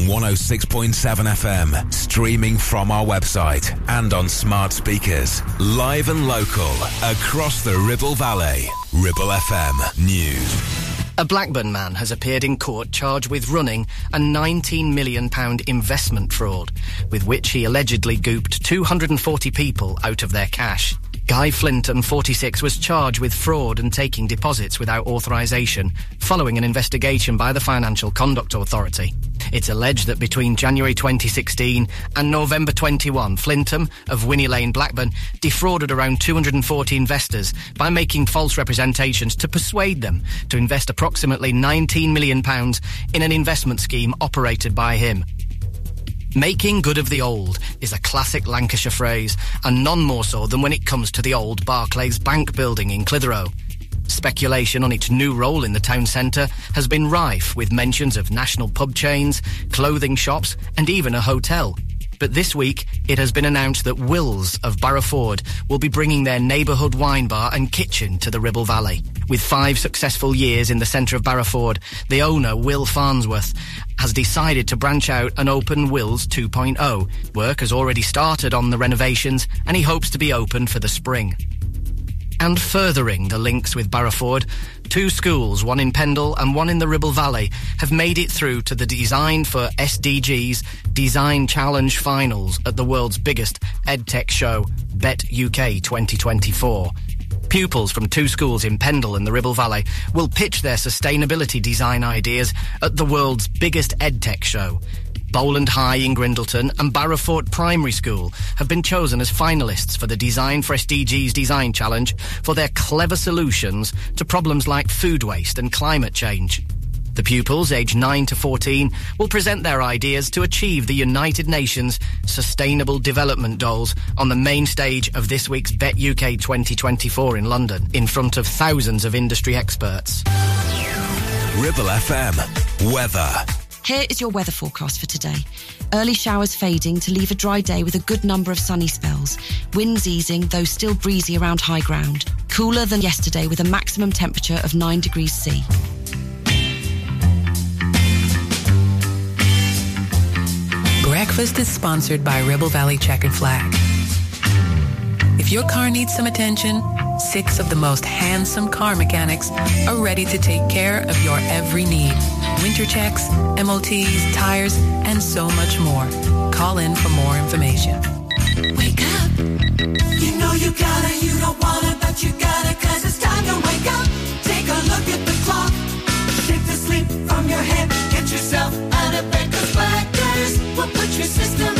on 106.7 FM, streaming from our website and on smart speakers. Live and local across the Ribble Valley. Ribble FM News. A Blackburn man has appeared in court charged with running a £19 million investment fraud, with which he allegedly gooped 240 people out of their cash. Guy Flintham, 46, was charged with fraud and taking deposits without authorisation, following an investigation by the Financial Conduct Authority. It's alleged that between January 2016 and November 21, Flintham of Winnie Lane, Blackburn, defrauded around 240 investors by making false representations to persuade them to invest approximately £19 million in an investment scheme operated by him. Making good of the old is a classic Lancashire phrase, and none more so than when it comes to the old Barclays Bank building in Clitheroe. Speculation on its new role in the town centre has been rife with mentions of national pub chains, clothing shops, and even a hotel. But this week, it has been announced that Wills of Barrowford will be bringing their neighbourhood wine bar and kitchen to the Ribble Valley. With five successful years in the centre of Barrowford, the owner, Will Farnsworth, has decided to branch out and open Wills 2.0. Work has already started on the renovations and he hopes to be open for the spring and furthering the links with Barrowford, two schools, one in Pendle and one in the Ribble Valley, have made it through to the Design for SDGs Design Challenge Finals at the world's biggest EdTech show, Bett UK 2024. Pupils from two schools in Pendle and the Ribble Valley will pitch their sustainability design ideas at the world's biggest EdTech show. Bowland High in Grindleton and Barrowford Primary School have been chosen as finalists for the Design for SDGs Design Challenge for their clever solutions to problems like food waste and climate change. The pupils, aged 9 to 14, will present their ideas to achieve the United Nations Sustainable Development Goals on the main stage of this week's Bett UK 2024 in London, in front of thousands of industry experts. Ribble FM. Weather. Here is your weather forecast for today. Early showers fading to leave a dry day with a good number of sunny spells. Winds easing, though still breezy around high ground. Cooler than yesterday with a maximum temperature of 9 degrees C. Breakfast is sponsored by Ribble Valley Chequered Flag. If your car needs some attention, six of the most handsome car mechanics are ready to take care of your every need. Winter checks, MOTs, tires, and so much more. Call in for more information. Wake up. You know you gotta, you don't wanna, but you gotta, cause it's time to wake up. Take a look at the clock. Shake the sleep from your head. Get yourself out of bed, cause Blackers will put your system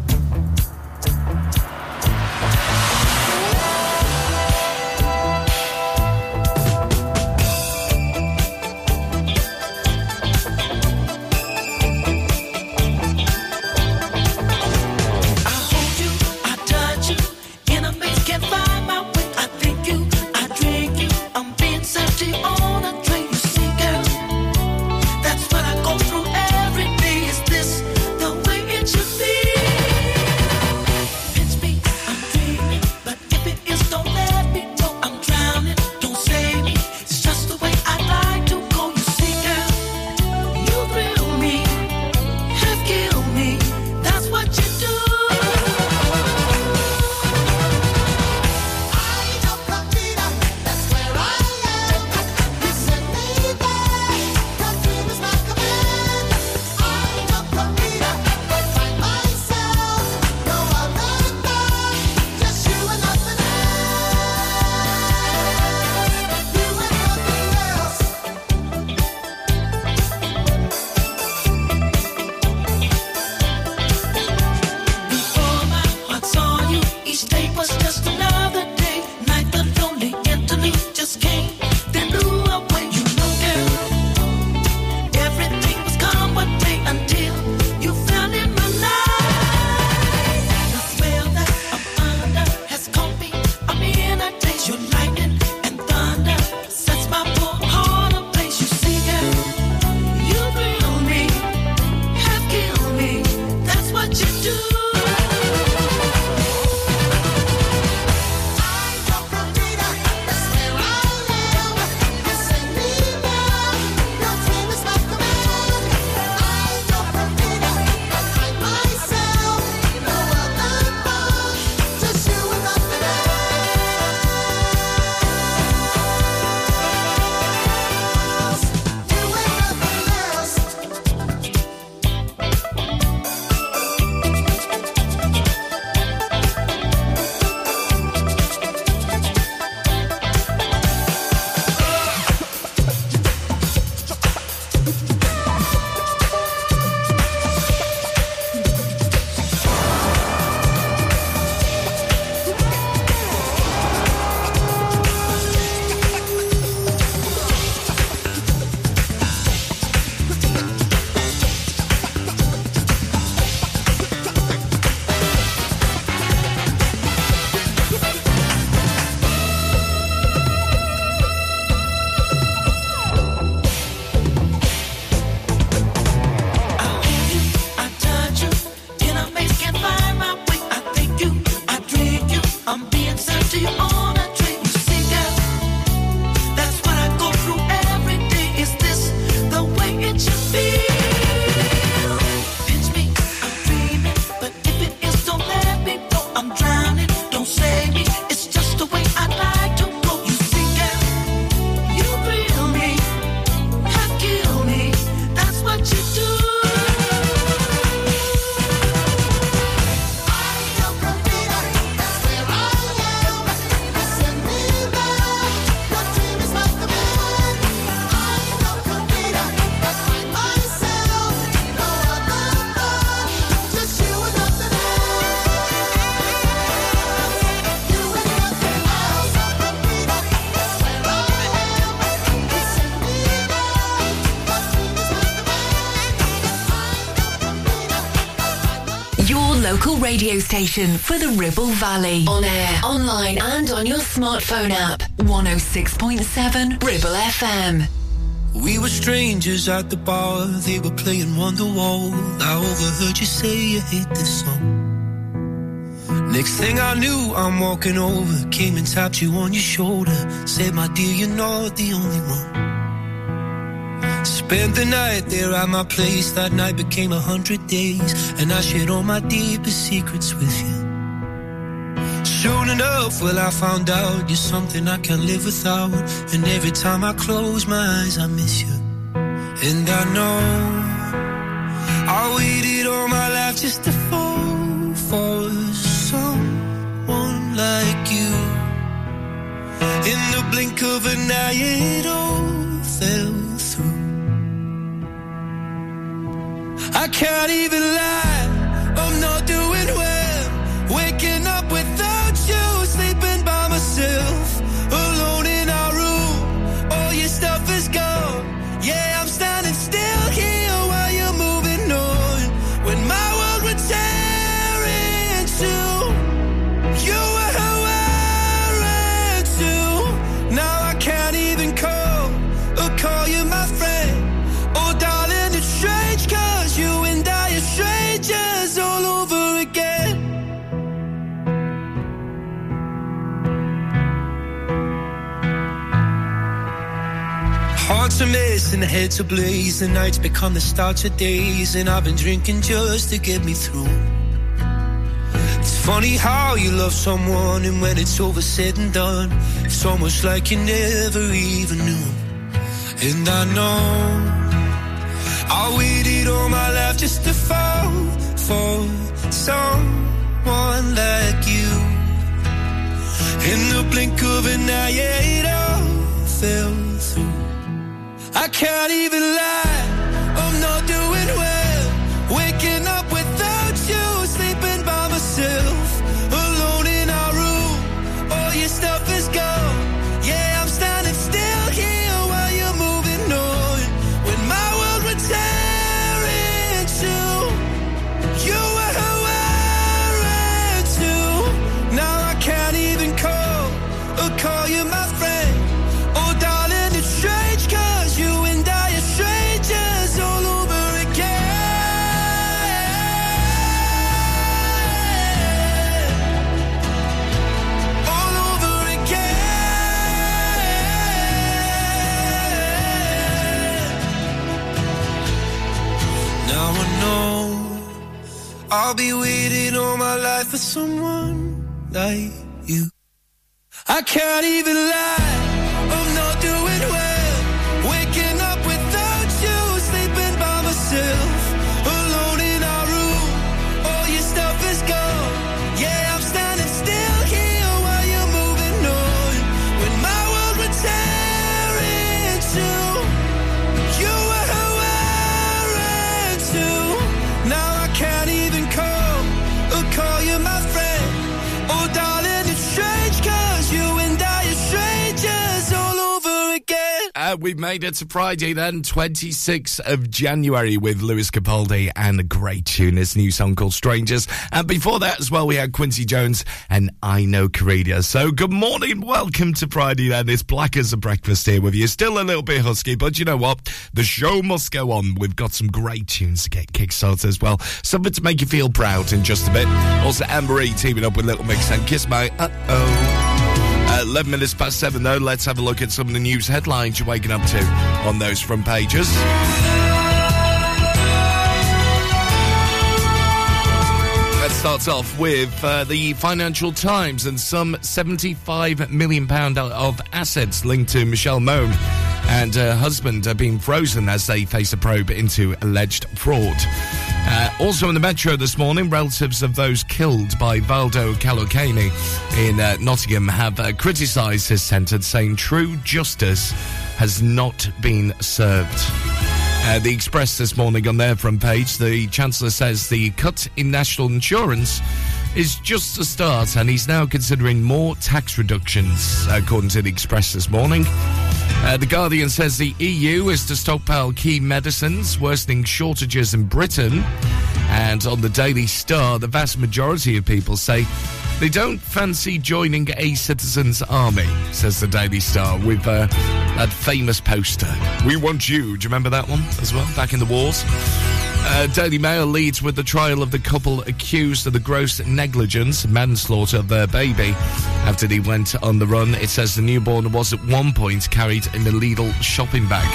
Radio station for the Ribble Valley. On air, online, and on your smartphone app. 106.7 Ribble FM. We were strangers at the bar, they were playing Wonderwall. I overheard you say you hate this song. Next thing I knew, I'm walking over, came and tapped you on your shoulder. Said, my dear, you're not the only one. Spent the night there at my place. That night became a hundred days, and I shared all my deepest secrets with you. Soon enough, well, I found out you're something I can't live without. And every time I close my eyes, I miss you. And I know I waited all my life just to fall for someone like you. In the blink of an eye, it all can't even lie. Heads are blaze, the nights become the start of days, and I've been drinking just to get me through. It's funny how you love someone, and when it's over, said and done, it's almost like you never even knew. And I know I waited all my life just to fall for someone like you. In the blink of an eye, it all fell. I can't even lie, I can't even lie. We've made it to Friday then, 26th of January with Lewis Capaldi and a great tune, his new song called Strangers. And before that as well, we had Quincy Jones and I Know Corina. So good morning, welcome to Friday then. It's black as a breakfast here with you. Still a little bit husky, but you know what? The show must go on. We've got some great tunes to get kickstarted as well. Something to make you feel proud in just a bit. Also, Amber E teaming up with Little Mix and Kiss My Uh-Oh. Uh, 11 minutes past 7 though, let's have a look at some of the news headlines you're waking up to on those front pages. Let's starts off with uh, the Financial Times and some £75 million of assets linked to Michelle Mone and her husband are being frozen as they face a probe into alleged fraud. Uh, also in the Metro this morning, relatives of those killed by Valdo Calocane in uh, Nottingham have uh, criticised his sentence, saying true justice has not been served. Uh, the Express this morning on their front page, the Chancellor says the cut in national insurance is just a start and he's now considering more tax reductions, according to the Express this morning. Uh, the Guardian says the EU is to stockpile key medicines, worsening shortages in Britain. And on the Daily Star, the vast majority of people say they don't fancy joining a citizen's army, says the Daily Star, with uh, that famous poster. We want you. Do you remember that one as well, back in the wars? Uh, Daily Mail leads with the trial of the couple accused of the gross negligence, manslaughter of their baby. After they went on the run, it says the newborn was at one point carried in a Lidl shopping bag.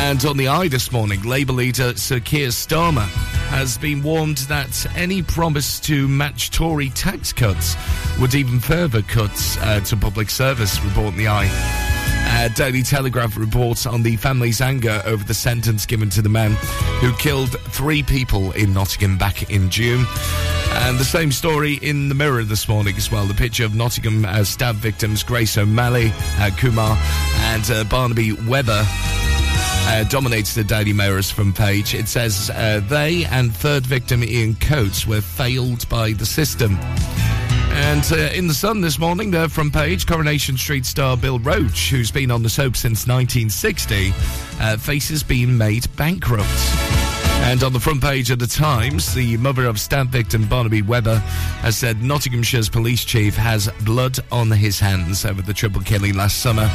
And on the eye this morning, Labour leader Sir Keir Starmer has been warned that any promise to match Tory tax cuts would even further cuts uh, to public service, report in the eye. Uh, Daily Telegraph reports on the family's anger over the sentence given to the man who killed three people in Nottingham back in June. And the same story in the Mirror this morning as well. The picture of Nottingham uh, stab victims Grace O'Malley, uh, Kumar, and uh, Barnaby Webber. Uh, dominates the Daily Mirror's front page. It says uh, they and third victim Ian Coates were failed by the system. And uh, in the Sun this morning, the from page, Coronation Street star Bill Roache, who's been on the soap since 1960, uh, faces being made bankrupt. And on the front page of the Times, the mother of stab victim Barnaby Webber has said Nottinghamshire's police chief has blood on his hands over the triple killing last summer.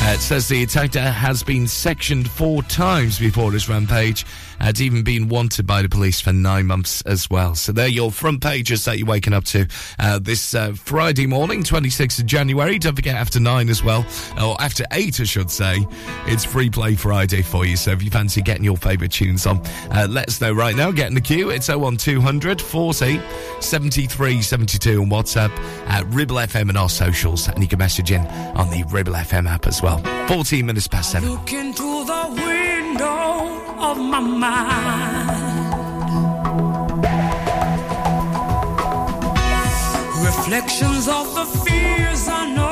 Uh, it says the attacker has been sectioned four times before his rampage, had even been wanted by the police for nine months as well. So they're your front pages that you're waking up to uh, this uh, Friday morning, 26th of January. Don't forget after nine as well, or after eight, I should say. It's free play Friday for you. So if you fancy getting your favourite tunes on, uh, let us know right now. Get in the queue. It's 01200 40 73 72 on WhatsApp at Ribble FM and our socials. And you can message in on the Ribble FM app as well. 14 minutes past seven. Look into the window of my mind. Reflections of the fears I know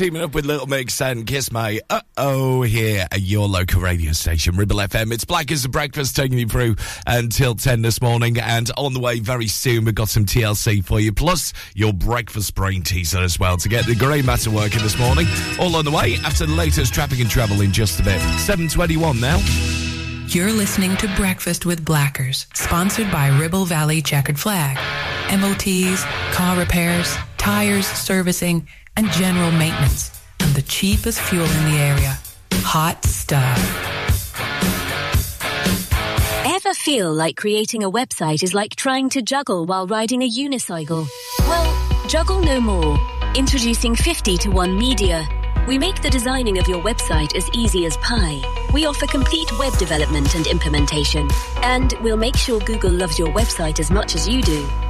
teaming up with Little Mix and Kiss My Uh Oh here at your local radio station, Ribble FM. It's Black as Breakfast taking you through until 10 this morning. And on the way very soon, we've got some TLC for you, plus your breakfast brain teaser as well to get the grey matter working this morning. All on the way after the latest traffic and travel in just a bit. 721 now. You're listening to Breakfast with Blackers, sponsored by Ribble Valley Chequered Flag. MOTs, car repairs, tires, servicing, and general maintenance, and the cheapest fuel in the area. Hot stuff. Ever feel like creating a website is like trying to juggle while riding a unicycle? Well, juggle no more. Introducing 50 to 1 Media. We make the designing of your website as easy as pie. We offer complete web development and implementation. And we'll make sure Google loves your website as much as you do.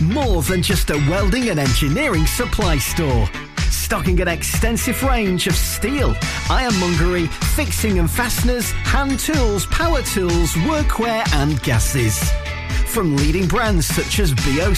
More than just a welding and engineering supply store. Stocking an extensive range of steel, ironmongery, fixing and fasteners, hand tools, power tools, workwear and gases. From leading brands such as BOC,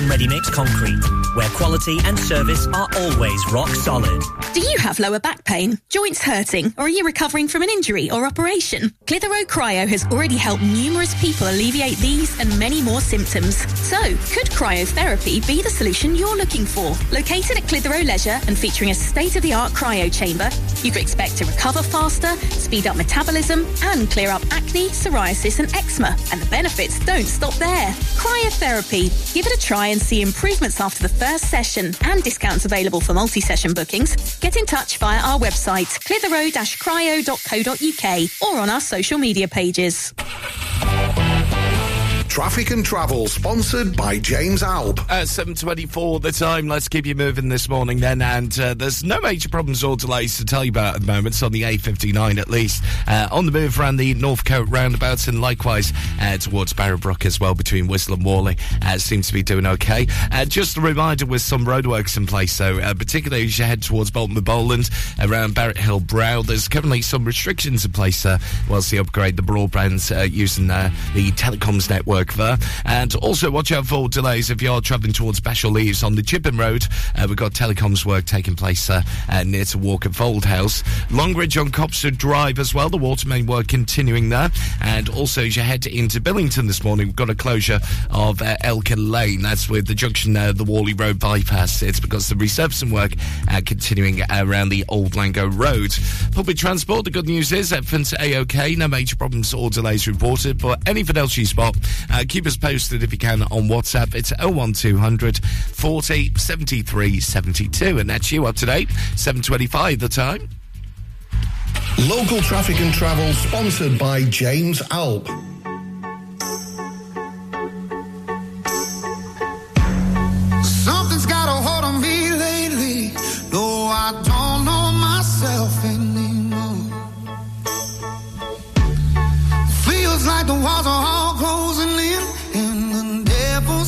Ready Mix Concrete, where quality and service are always rock solid. Do you have lower back pain, joints hurting, or are you recovering from an injury or operation? Clitheroe Cryo has already helped numerous people alleviate these and many more symptoms. So, could cryotherapy be the solution you're looking for? Located at Clitheroe Leisure and featuring a state-of-the-art cryo chamber, you can expect to recover faster, speed up metabolism, and clear up acne, psoriasis, and eczema. And the benefits don't stop there. Cryotherapy. Give it a try and see improvements after the first session and discounts available for multi-session bookings. Get in touch via our website, clitheroe-cryo.co.uk or on our social media pages. Traffic and Travel, sponsored by James Alb. At 7.24 the time, let's keep you moving this morning then, and uh, there's no major problems or delays to tell you about at the moment, it's on the A59 at least. Uh, on the move around the Northcote roundabouts and likewise uh, towards Barrowbrook as well, between Whistle and Whalley, uh, seems to be doing okay. Uh, just a reminder with some roadworks in place, so uh, particularly as you head towards Bolton and Bowland, around Barrett Hill Brow, there's currently some restrictions in place uh, whilst they upgrade the broadband uh, using uh, the telecoms network there. And also watch out for delays if you're travelling towards Bashall Eaves on the Chipping Road. Uh, we've got telecoms work taking place uh, uh, near to Walker Fold House. Longridge on Copster Drive as well. The water main work continuing there. And also as you head into Billington this morning, we've got a closure of uh, Elkin Lane. That's with the junction there, the Whalley Road bypass. It's because the resurfacing work uh, continuing around the Old Langho Road. Public transport, the good news is everything's A-OK. No major problems or delays reported. But anything else you spot, uh, keep us posted if you can on WhatsApp. It's 01200 40 73 72. And that's you up to date. 725 the time. Local Traffic and Travel, sponsored by James Alb. Something's got a hold on me lately, though I don't know myself anymore. Feels like the walls are all closing in, and the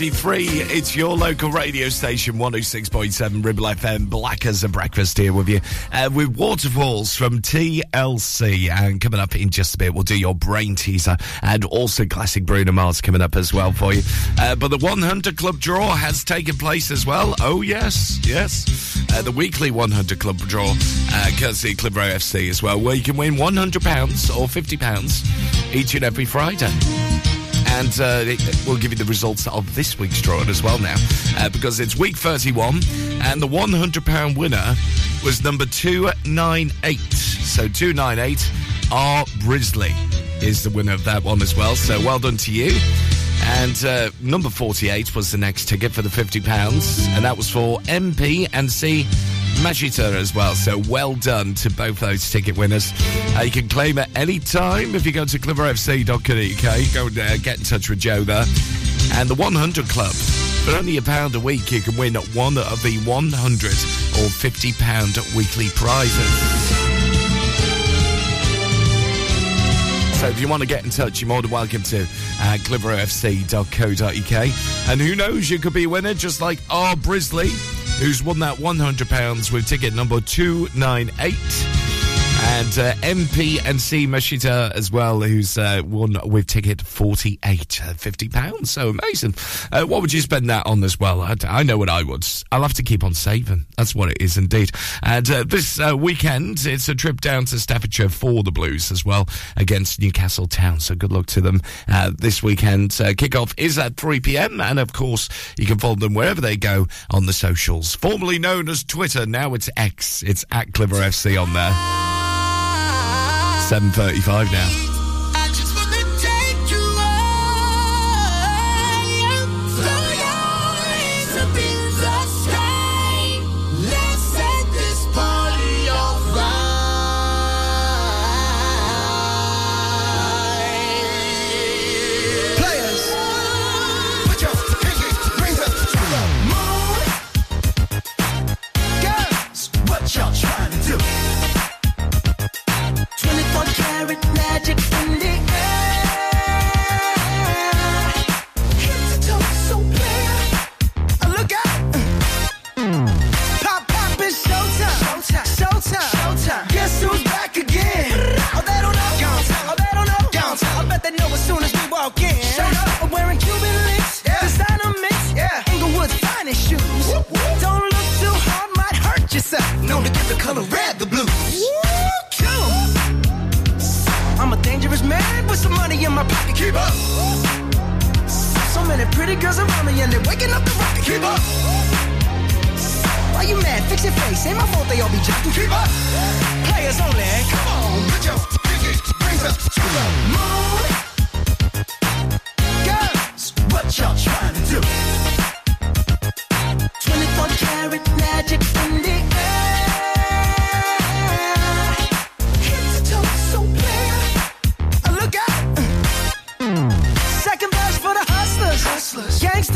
waterfalls. 7.33, it's your local radio station, 106.7 Ribble FM, Black as a Breakfast here with you, uh, with Waterfalls from TLC. And coming up in just a bit, we'll do your brain teaser and also classic Bruno Mars coming up as well for you. Uh, but the 100 Club draw has taken place as well. Oh, yes, yes. Uh, the weekly 100 Club draw, uh, courtesy Clitheroe FC as well, where you can win £100 or £50 each and every Friday and uh, we'll give you the results of this week's drawing as well now, uh, because it's week 31, and the £100 winner was number 298. So 298, R. Brisley is the winner of that one as well. So well done to you. And uh, number 48 was the next ticket for the £50, and that was for MP and C. Magita as well. So well done to both those ticket winners. Uh, you can claim at any time if you go to clitheroefc.co.uk. Go and uh, get in touch with Joe there. And the 100 Club. For only a pound a week, you can win one of the 100 or 50 pound weekly prizes. So if you want to get in touch, you're more than welcome to uh, clitheroefc.co.uk. And who knows, you could be a winner just like R. Brisley, who's won that £100 with ticket number 298. And uh, MP and C Mashita as well, who's uh, won with ticket 48, uh, £50. So amazing. Uh, what would you spend that on as well? I, I know what I would. I'll have to keep on saving. That's what it is indeed. And uh, this weekend, it's a trip down to Staffordshire for the Blues as well against Newcastle Town. So good luck to them this weekend. Uh, kickoff is at 3 p.m. And of course, you can follow them wherever they go on the socials. Formerly known as Twitter, now it's X. It's at Clitheroe FC on there. 7.35 now. Color red, the blues. Come. I'm a dangerous man with some money in my pocket. Keep up. So many pretty girls around me and they're waking up the rocket. Keep up. Why you mad? Fix your face. Ain't my fault they all be jocking. Keep up. Players only. Come on, put your pinky rings up to the moon. Girls, what y'all trying to do? 24 karat magic in the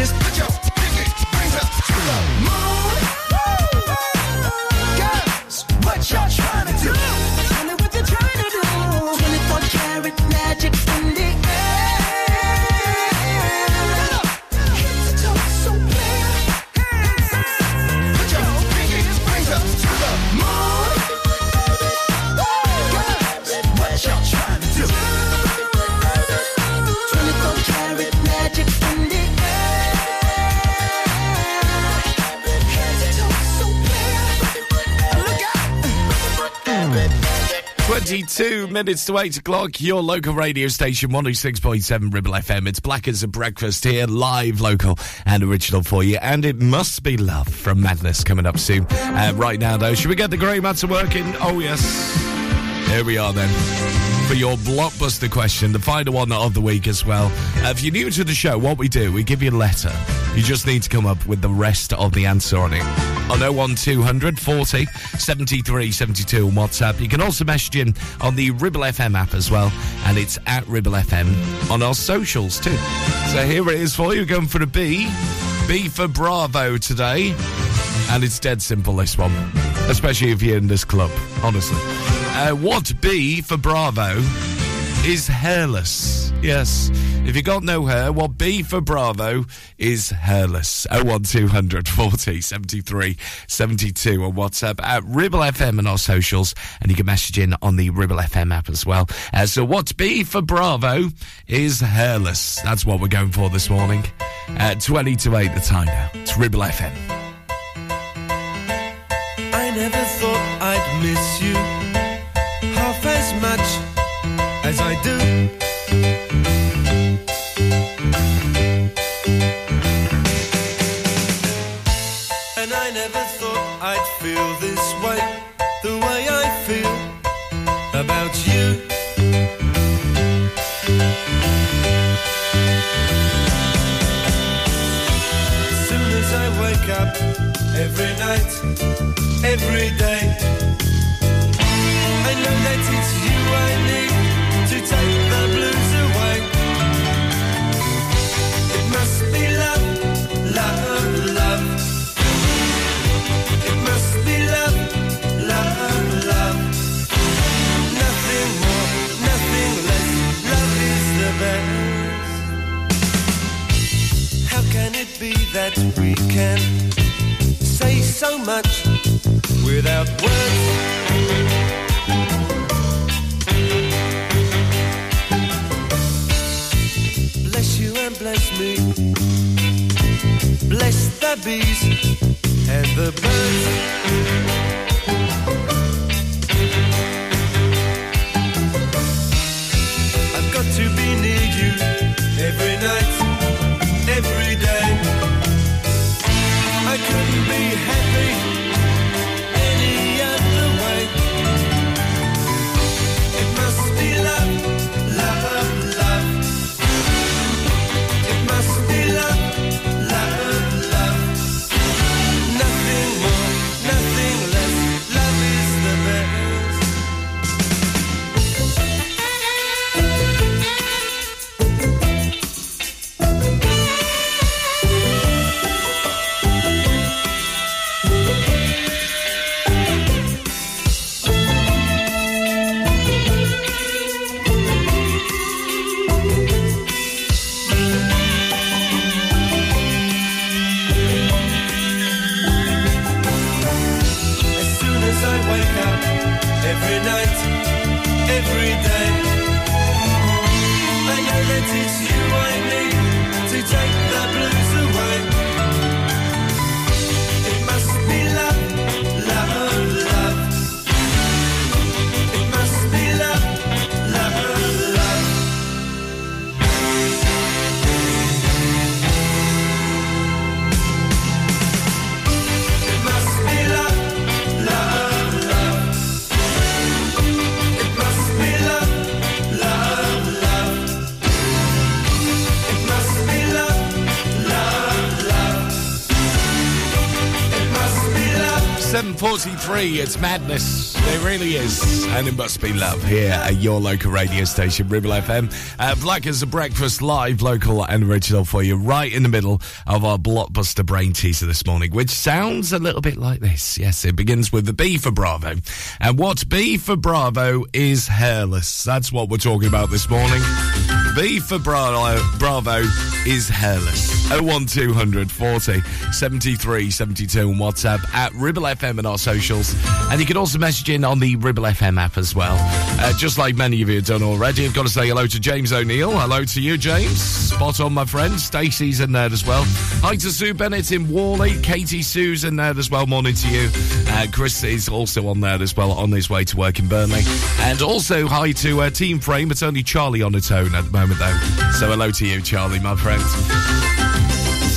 Just put your 22 minutes to 8 o'clock, your local radio station, 106.7 Ribble FM. It's Black as a Breakfast here, live, local, and original for you. And it must be love from Madness coming up soon. Uh, right now, though, should we get the grey matter working? Oh, yes. Here we are then. For your blockbuster question, the final one of the week as well. Uh, if you're new to the show, what we do, we give you a letter. You just need to come up with the rest of the answer on it. On 01200 40 73 72 on WhatsApp. You can also message in on the Ribble FM app as well, and it's at Ribble FM on our socials too. So here it is for you, going for the B. B for Bravo today. And it's dead simple, this one. Especially if you're in this club, honestly. Uh, what B for Bravo is hairless? Yes. If you got no hair, what B for Bravo is hairless. 01200 40 73 72 on WhatsApp at Ribble FM and our socials. And you can message in on the Ribble FM app as well. Uh, so what B for Bravo is hairless. That's what we're going for this morning. Uh, 20 to 8 the time now. It's Ribble FM. Every night, every day. That we can say so much without words? Bless you and bless me. Bless the bees and the birds. Madness. It really is. And it must be love here at your local radio station, Ribble FM. Uh, Black as a Breakfast, live, local and original for you, right in the middle of our blockbuster brain teaser this morning, which sounds a little bit like this. Yes, it begins with the B for Bravo. And what B for Bravo is hairless. That's what we're talking about this morning. B for Bravo, Bravo is hairless. 01200 40 73 72 on WhatsApp at Ribble FM and our socials. And you can also message in on the Ribble FM app as well. Uh, just like many of you have done already, I've got to say hello to James O'Neill. Hello to you, James. Spot on, my friend. Stacey's in there as well. Hi to Sue Bennett in Whalley. Katie Sue's in there as well. Morning to you. Uh, Chris is also on there as well, on his way to work in Burnley. And also hi to uh, Team Frame. It's only Charlie on its own at the moment, though. So hello to you, Charlie, my friend.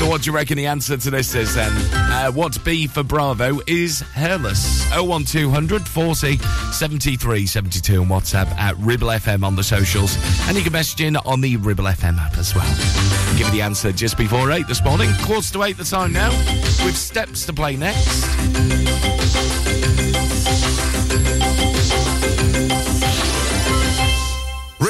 So what do you reckon the answer to this is then? Uh, what B for Bravo is hairless? 01200 40 73 72 on WhatsApp at Ribble FM on the socials. And you can message in on the Ribble FM app as well. Give me the answer just before 8 this morning. Quarter to 8 the time now. With steps to play next.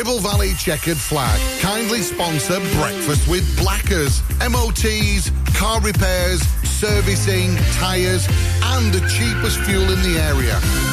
Ribble Valley Chequered Flag kindly sponsor Breakfast with Blackers, MOTs, car repairs, servicing, tyres, and the cheapest fuel in the area.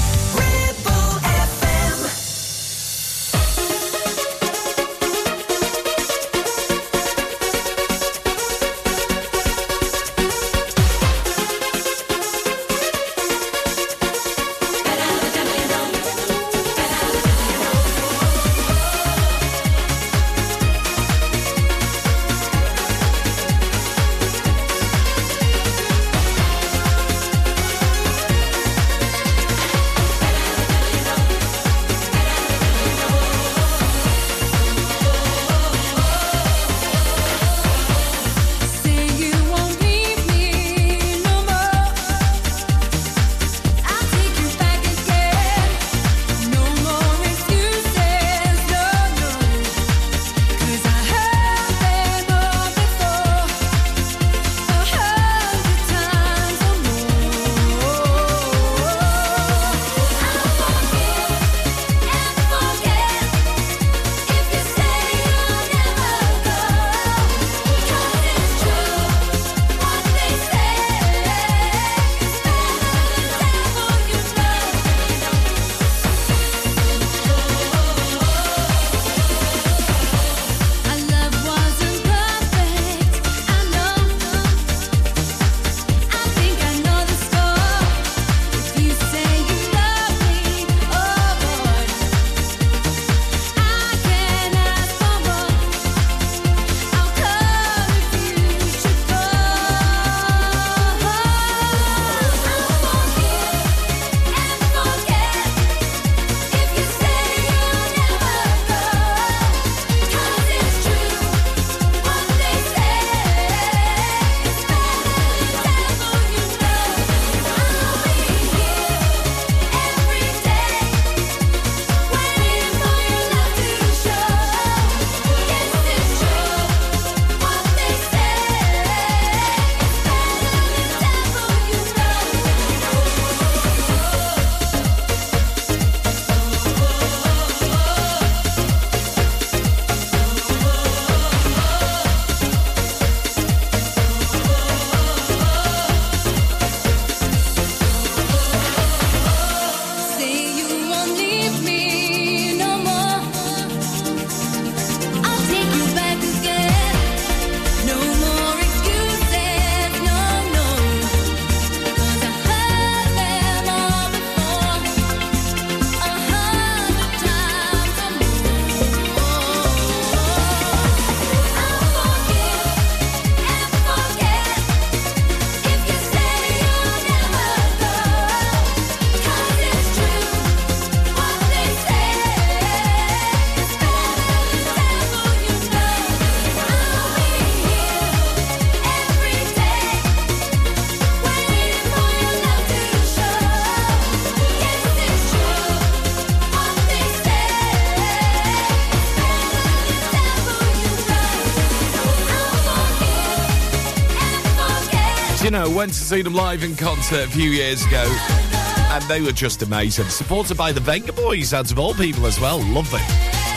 Went to see them live in concert a few years ago, and they were just amazing. Supported by the Vengaboys, out of all people as well. Love it.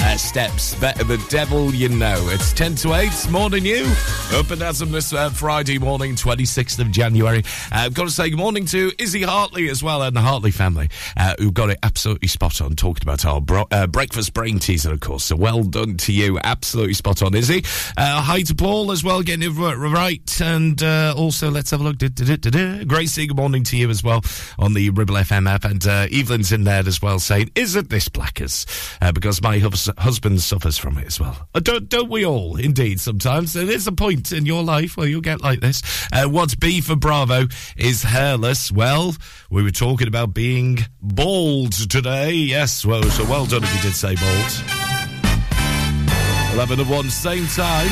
Uh, steps, better the devil you know. It's 10 to 8, morning you. Up and at 'em this uh, Friday morning, 26th of January. Uh, I've got to say good morning to Izzy Hartley as well and the Hartley family, uh, who got it absolutely spot on, talking about our bro- uh, breakfast brain teaser, of course. So well done to you. Absolutely spot on, Izzy. Uh, hi to Paul as well, getting it right. And uh, also, let's have a look. Gracie, good morning to you as well on the Ribble FM app. And uh, Evelyn's in there as well saying, Isn't this Blackers? Uh, because my hus- husband suffers from it as well. Uh, don't, don't we all? Indeed, sometimes. There is a point in your life where you'll get like this. What's B for Bravo is hairless. Well, we were talking about being bald today. Yes, well, so well done if you did say bald. 11 of 1, same time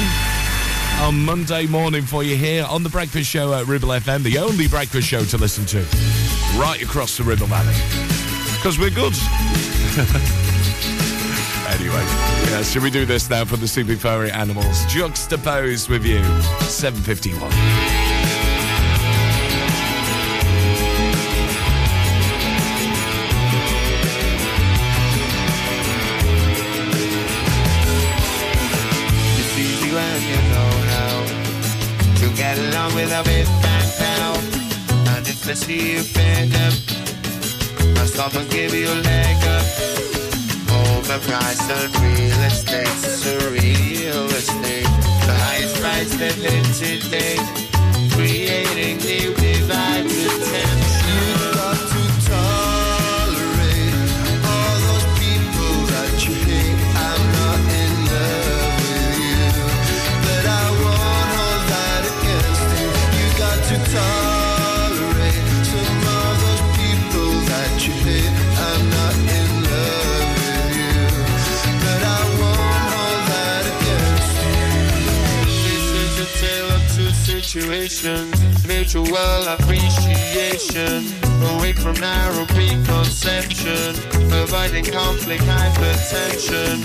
on Monday morning for you here on the Breakfast Show at Ribble FM, the only breakfast show to listen to right across the Ribble Valley. Because we're good. anyway, yeah, should we do this now for the Super Furry Animals? Juxtaposed with you, 751. To get along with a bit back now. And if they see you fed up, now someone give you a leg up. Overpriced on real estate, it's a real estate. The highest price they've hit today, creating new divides and situations. Mutual appreciation. Away from narrow preconception. Avoiding conflict, hypertension.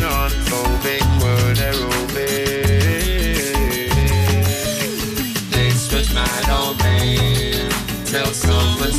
Non-phobic word aerobic. This was my domain. Till someone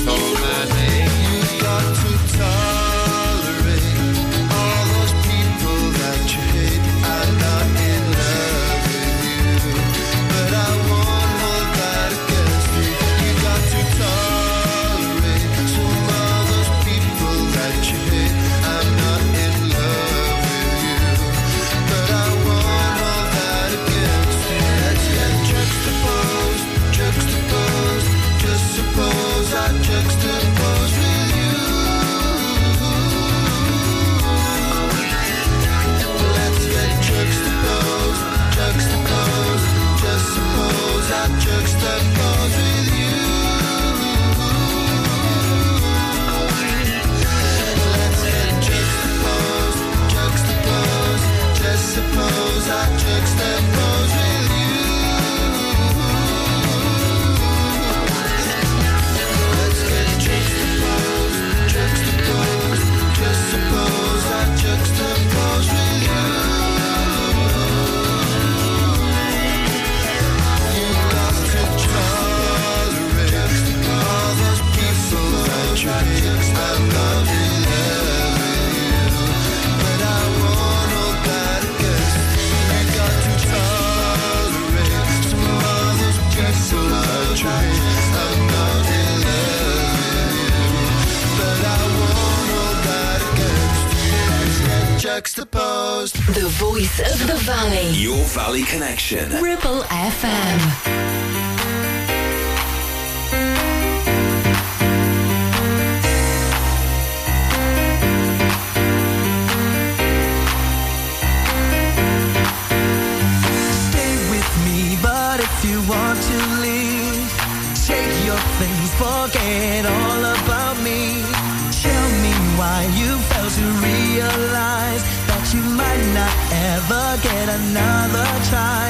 Juxtaposed. The voice of the valley. Your Valley Connection. Ribble FM. Stay with me, but if you want to leave, take your things, forget all another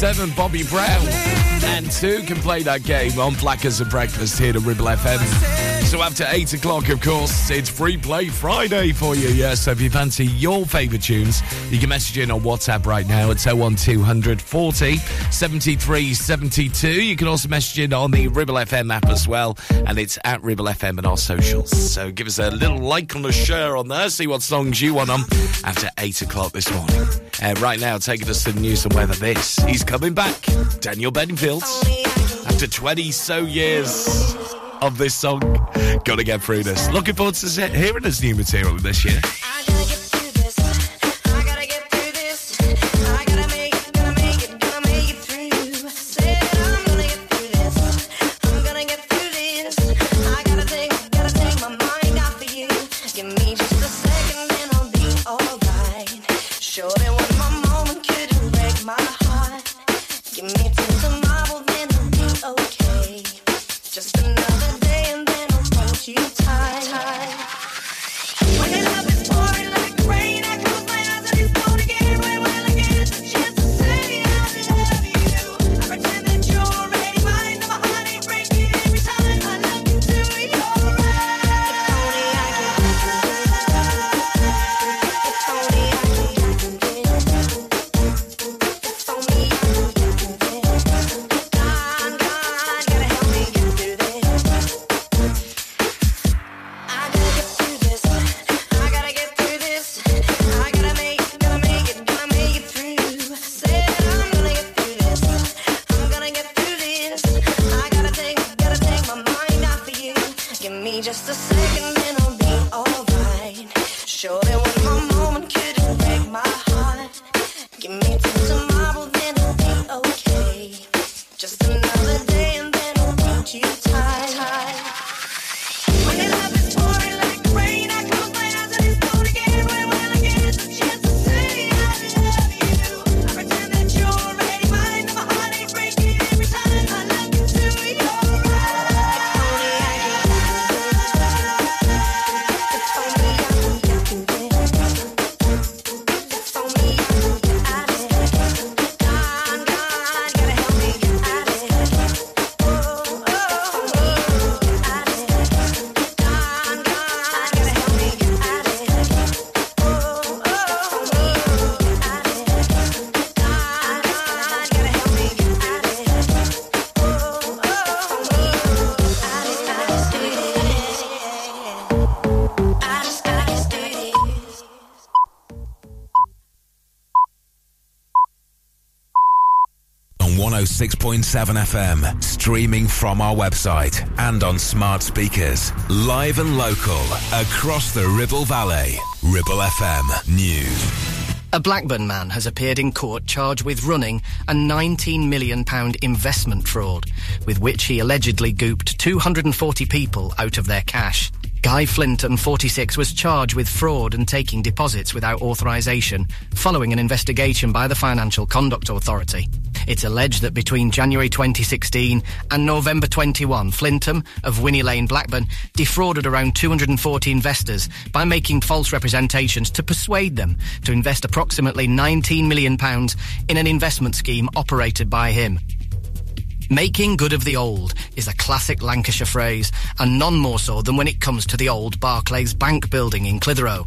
757 Bobby Brown and two can play that game on Black as a Breakfast here to Ribble FM. So after 8 o'clock, of course, it's Free Play Friday for you. Yes, so if you fancy your favourite tunes, you can message in on WhatsApp right now. It's 01200 40 73 72. You can also message in on the Ribble FM app as well, and it's at Ribble FM and our socials. So give us a little like and a share on there, see what songs you want on after 8 o'clock this morning. Uh, right now, taking us to the news and weather this. He's coming back. Daniel Bedingfield. After 20 so years of this song, gotta get through this. Looking forward to hearing his new material this year. FM, streaming from our website and on smart speakers, live and local across the Ribble Valley. Ribble FM News. A Blackburn man has appeared in court charged with running a £19 million investment fraud, with which he allegedly gooped 240 people out of their cash. Guy Flinton, 46, was charged with fraud and taking deposits without authorisation, following an investigation by the Financial Conduct Authority. It's alleged that between January 2016 and November 21, Flinton of Winnie Lane, Blackburn, defrauded around 240 investors by making false representations to persuade them to invest approximately £19 million in an investment scheme operated by him. Making good of the old is a classic Lancashire phrase, and none more so than when it comes to the old Barclays Bank building in Clitheroe.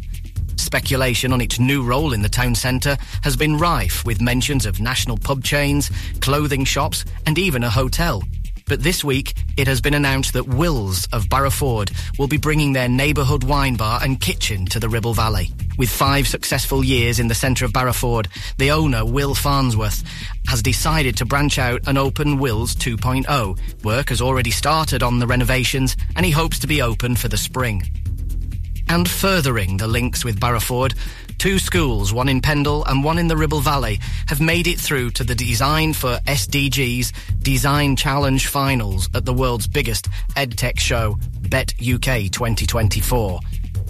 Speculation on its new role in the town centre has been rife with mentions of national pub chains, clothing shops, and even a hotel. But this week, it has been announced that Wills of Barrowford will be bringing their neighbourhood wine bar and kitchen to the Ribble Valley. With five successful years in the centre of Barrowford, the owner, Will Farnsworth, has decided to branch out and open Wills 2.0. Work has already started on the renovations and he hopes to be open for the spring. And furthering the links with Barrowford, two schools, one in Pendle and one in the Ribble Valley, have made it through to the Design for SDGs Design Challenge Finals at the world's biggest EdTech show, Bett UK 2024.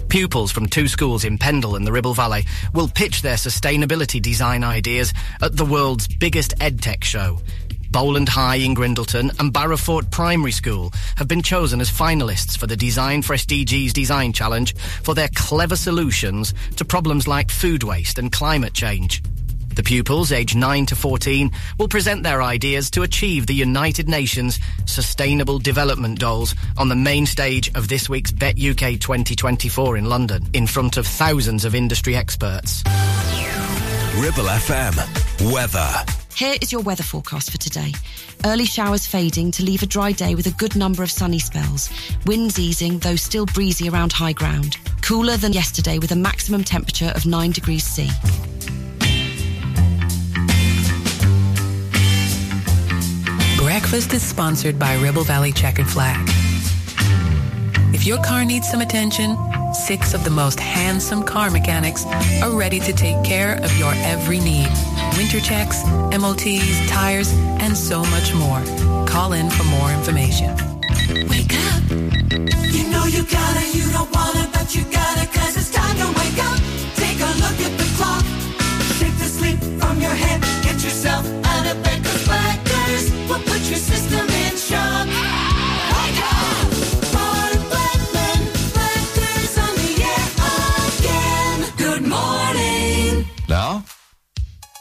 Pupils from two schools in Pendle and the Ribble Valley will pitch their sustainability design ideas at the world's biggest EdTech show. Bowland High in Grindleton and Barrowford Primary School have been chosen as finalists for the Design for SDGs Design Challenge for their clever solutions to problems like food waste and climate change. The pupils, aged 9 to 14, will present their ideas to achieve the United Nations Sustainable Development Goals on the main stage of this week's Bett UK 2024 in London, in front of thousands of industry experts. Ribble FM. Weather. Here is your weather forecast for today. Early showers fading to leave a dry day with a good number of sunny spells. Winds easing, though still breezy around high ground. Cooler than yesterday with a maximum temperature of 9 degrees C. Breakfast is sponsored by Ribble Valley Chequered Flag. If your car needs some attention, six of the most handsome car mechanics are ready to take care of your every need. Winter checks, MOTs, tires, and so much more. Call in for more information. Wake up. You know you gotta, you don't wanna, but you gotta, cause it's time to wake up. Take a look at the clock. Shake the sleep from your head. Get yourself out of bed, cause Blackers will put your system in shock.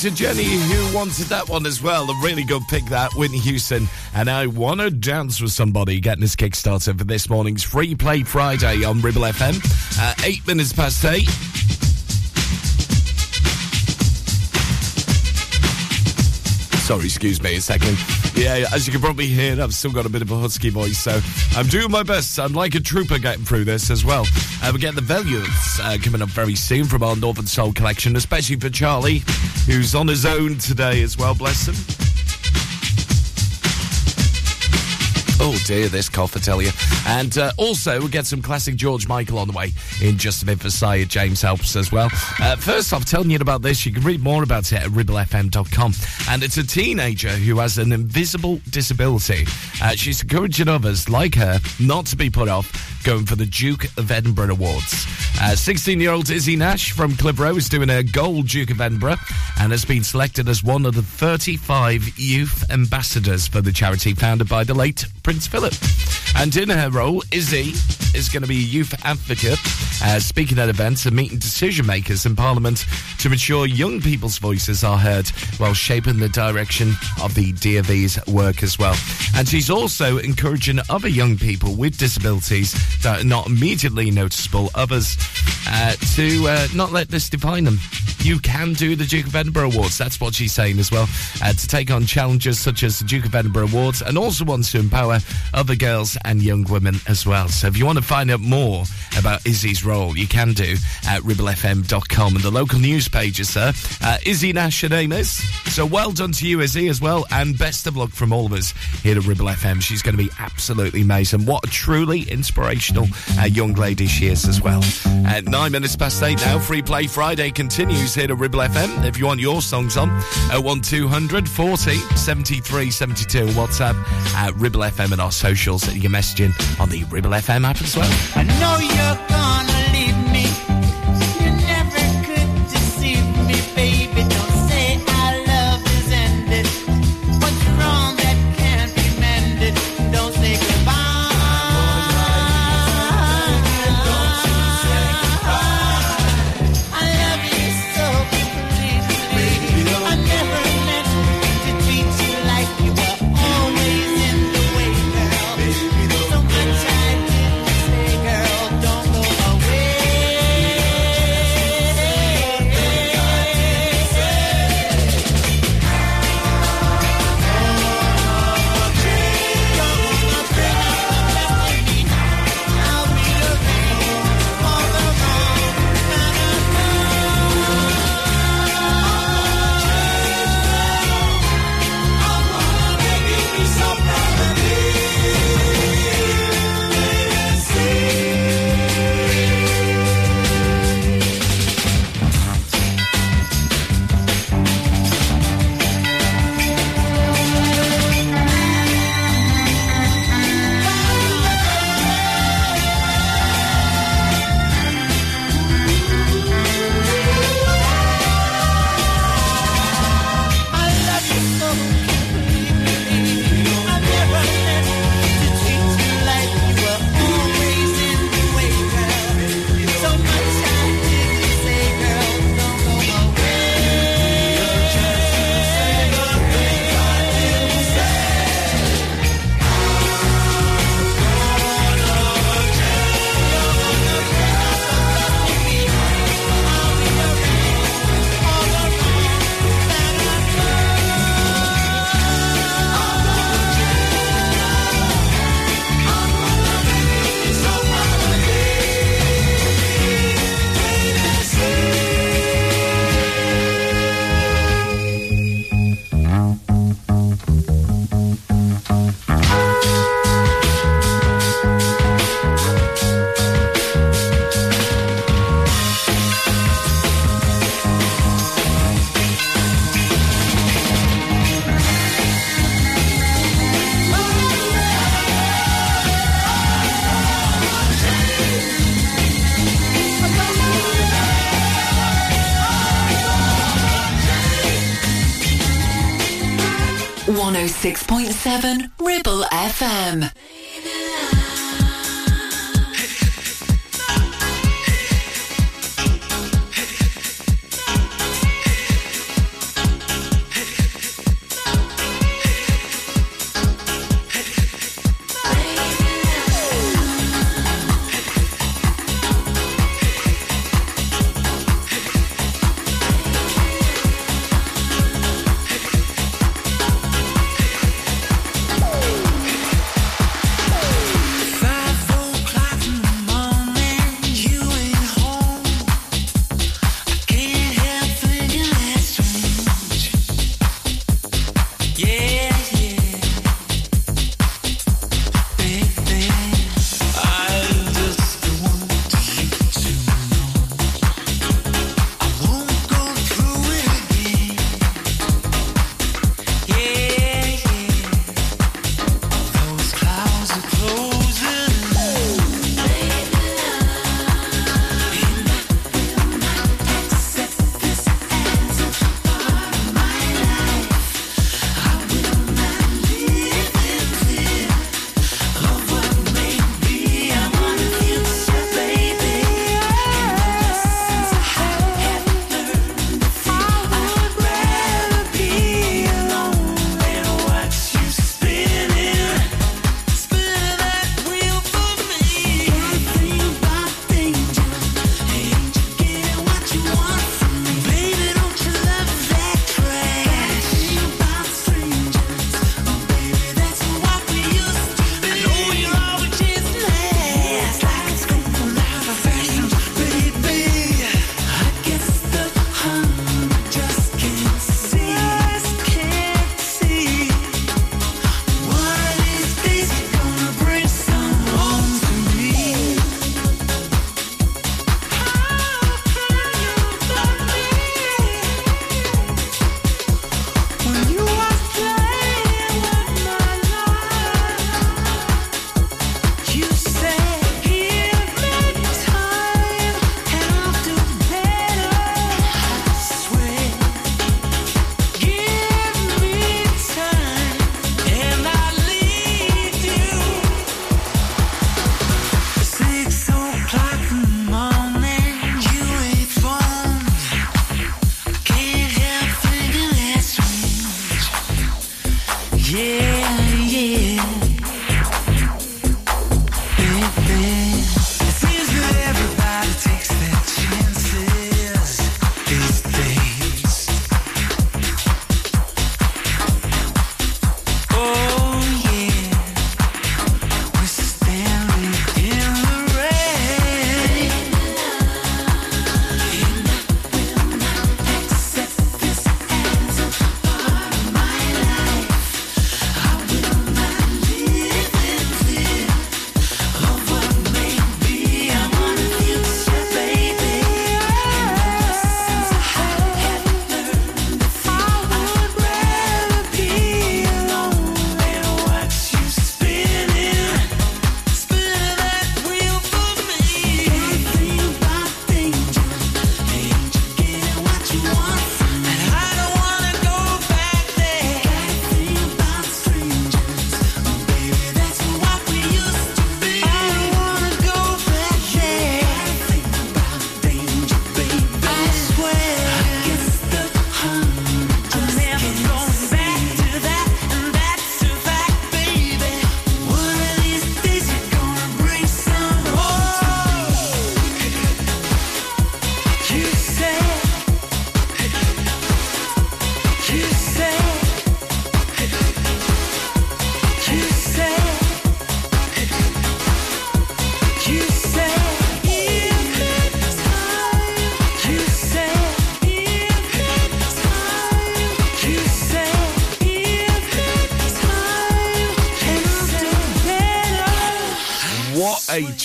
To Jenny, who wanted that one as well. A really good pick, that Whitney Houston. And I want to dance with somebody, getting us kickstarted for this morning's Free Play Friday on Ribble FM. Uh, eight minutes past eight. Sorry, excuse me a second. Yeah, as you can probably hear, I've still got a bit of a husky voice, so I'm doing my best. I'm like a trooper getting through this as well. Uh, we get the Valiants uh, coming up very soon from our Northern Soul collection, especially for Charlie, who's on his own today as well, bless him. Oh dear, this cough, I tell you. And uh, also, we'll get some classic George Michael on the way in just a bit for Sire James helps as well. Uh, first off, telling you about this, you can read more about it at ribblefm.com. And it's a teenager who has an invisible disability. Uh, she's encouraging others, like her, not to be put off going for the Duke of Edinburgh Awards. 16 year old Izzy Nash from Clitheroe is doing a gold Duke of Edinburgh and has been selected as one of the 35 youth ambassadors for the charity founded by the late Prince Philip. And in her role, Izzy is going to be a youth advocate, uh, speaking at events and meeting decision makers in Parliament to ensure young people's voices are heard while shaping the direction of the DofE's work as well. And she's also encouraging other young people with disabilities that are not immediately noticeable, others, uh, to uh, not let this define them. You can do the Duke of Edinburgh Awards. That's what she's saying as well. Uh, to take on challenges such as the Duke of Edinburgh Awards and also wants to empower other girls and young women as well. So if you want to find out more about Izzy's role, you can do at ribblefm.com and the local news sir. Uh, Izzy Nash, her name is. So well done to you, Izzy, as well. And best of luck from all of us here at Ribble FM. She's going to be absolutely amazing. What a truly inspirational uh, young lady she is as well. At nine minutes past eight now, Free Play Friday continues here at Ribble FM. If you want your songs on, 01200 40 73 72 WhatsApp at Ribble FM and our socials. You can message in on the Ribble FM app as well.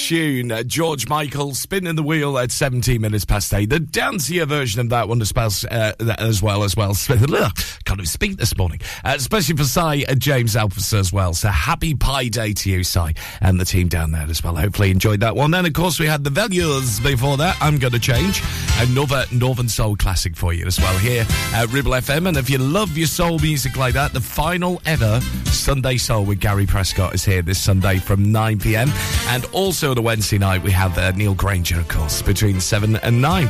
Tune. Uh, George Michael spinning the wheel at 17 minutes past 8. The dancier version of that one as well, uh, as well, as well. Can't even speak this morning. Uh, especially for Cy and James Alphys as well. So happy Pi Day to you, Cy, and the team down there as well. Hopefully enjoyed that one. Then, of course, we had the Values before that. I'm going to change. Another Northern Soul classic for you as well here at Ribble FM. And if you love your soul music like that, the final ever Sunday Soul with Gary Prescott is here this Sunday from 9 pm. And also the Wednesday night, we have uh, Neil Granger, of course, between 7 and 9.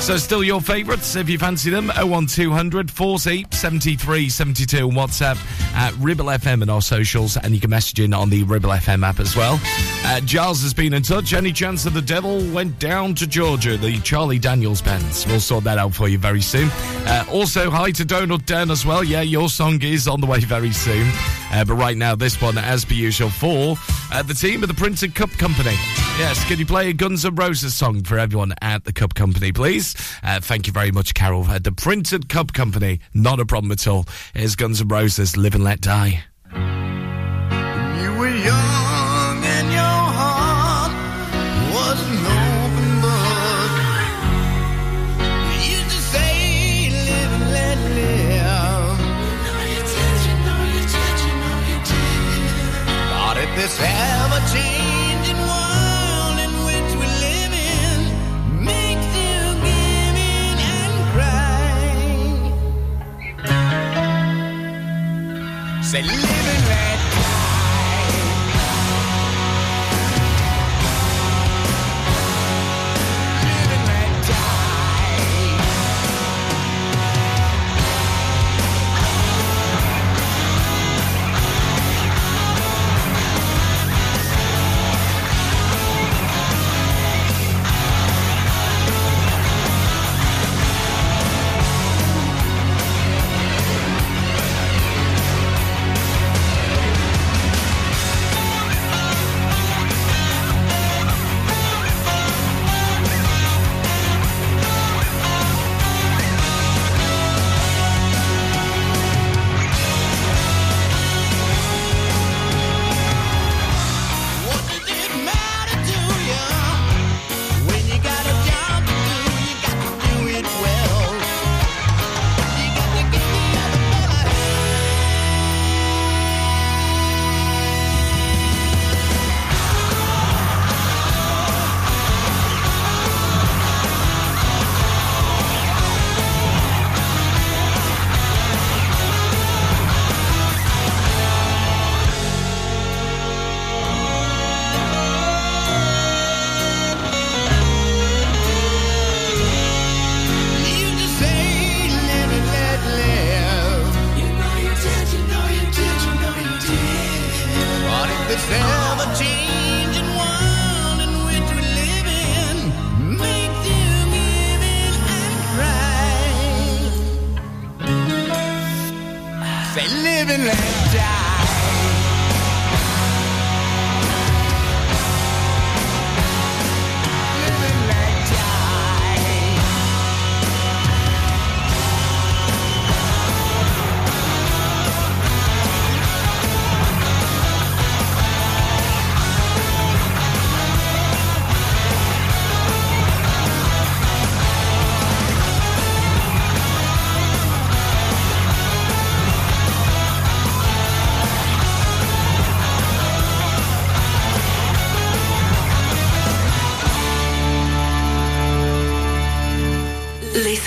So, still your favourites if you fancy them 01200 40 73 72 on WhatsApp at Ribble FM and our socials. And you can message in on the Ribble FM app as well. Uh, Giles has been in touch. Any chance that the devil went down to Georgia? The Charlie Daniels bands. We'll sort that out for you very soon. Uh, also, hi to Donald Den as well. Yeah, your song is on the way very soon. Uh, but right now, this one, as per usual, for uh, the team of the Printed Cup Company. Yes, can you play a Guns N' Roses song for everyone at the Cup Company, please? Uh, thank you very much, Carol. Uh, the Printed Cup Company, not a problem at all. Here's Guns N' Roses, Live and Let Die. Say, living and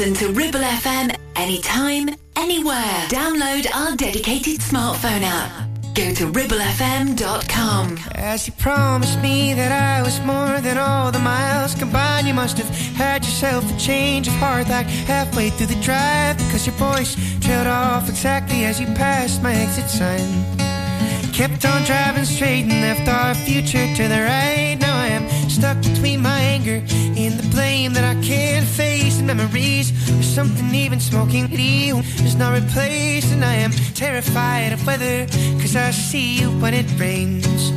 Listen to Ribble FM anytime, anywhere. Download our dedicated smartphone app. Go to ribblefm.com. As you promised me that I was more than all the miles combined, you must have had yourself a change of heart like halfway through the drive because your voice trailed off exactly as you passed my exit sign. Kept on driving straight and left our future to the right. Now stuck between my anger and the blame that I can't face. And memories or something even smoking you is not replaced. And I am terrified of weather because I see you when it rains.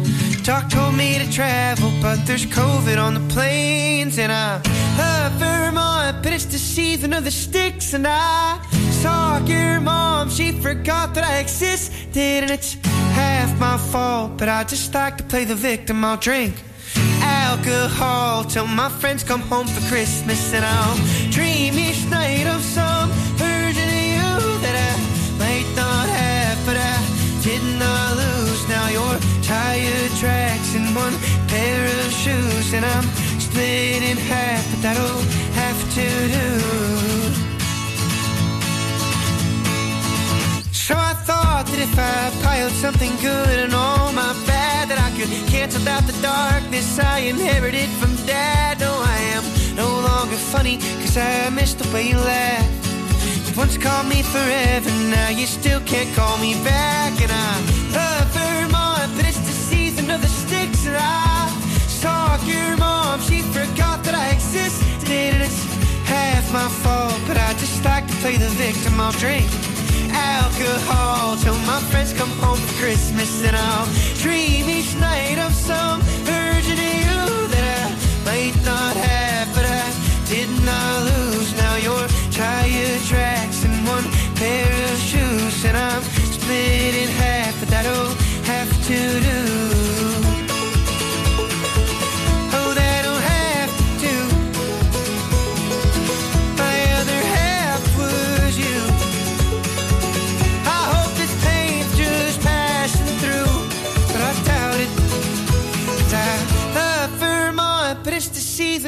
Doc told me to travel, but there's COVID on the planes. And I love Vermont, but it's deceiving of the sticks. And I saw your mom, she forgot that I existed. And it's half my fault, but I just like to play the victim. I'll drink alcohol till my friends come home for Christmas and I'll dream each night of some version of you that I might not have, but I did not lose. Now your tire tracks in one pair of shoes and I'm split in half, but that'll have to do. So I thought that if I piled something good and all my I could cancel out the darkness I inherited from dad. No, I am no longer funny, cause I missed the way you laughed. You once called me forever, now you still can't call me back. And I love Vermont, but it's the season of the sticks. And I saw your mom, she forgot that I existed. And it's half my fault, but I just like to play the victim. I'll drink alcohol till my friends come home for Christmas and I'll dream each night of some of you that I might not have, but I did not lose. Now your tire tracks in one pair of shoes and I'm split in half, but that'll have to do.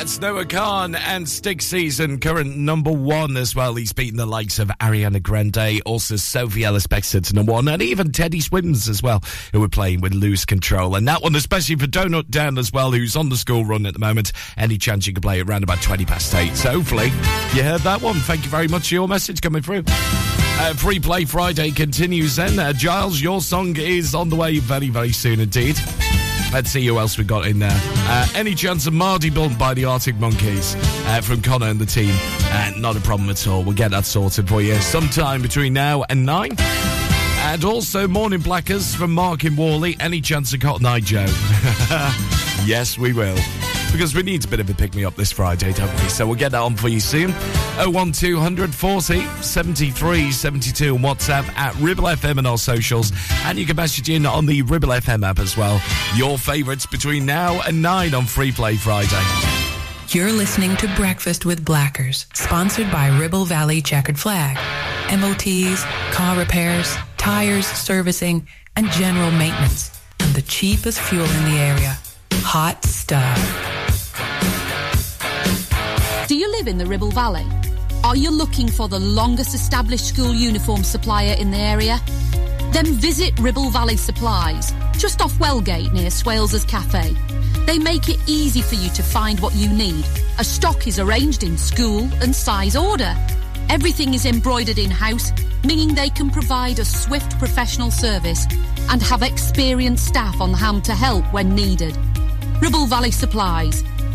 That's Noah Kahan and Stick Season, current number one as well. He's beaten the likes of Ariana Grande, also Sophie Ellis Bextor to number one, and even Teddy Swims as well, who were playing with Loose Control. And that one, especially for Donut Dan as well, who's on the school run at the moment. Any chance you could play it around about 20 past eight. So hopefully you heard that one. Thank you very much for your message coming through. Uh, Free Play Friday continues then. Uh, Giles, your song is on the way very, very soon indeed. Let's see who else we got in there. Uh, any chance of Mardy Blunt by the Arctic Monkeys uh, from Connor and the team? Uh, not a problem at all. We'll get that sorted for you sometime between now and nine. And also Morning Blackers from Mark in Worley. Any chance of Cotton Eye Joe? yes, we will. Because we need a bit of a pick me up this Friday, don't we? So we'll get that on for you soon. 01200 40 73 72 on WhatsApp at Ribble FM and our socials. And you can message in on the Ribble FM app as well. Your favourites between now and 9 on Free Play Friday. You're listening to Breakfast with Blackers, sponsored by Ribble Valley Chequered Flag. MOTs, car repairs, tires, servicing, and general maintenance. And the cheapest fuel in the area. Hot stuff. Live in the Ribble Valley? Are you looking for the longest established school uniform supplier in the area? Then visit Ribble Valley Supplies, just off Wellgate near Swales's Cafe. They make it easy for you to find what you need, A stock is arranged in school and size order. Everything is embroidered in-house, meaning they can provide a swift professional service and have experienced staff on hand to help when needed. Ribble Valley Supplies,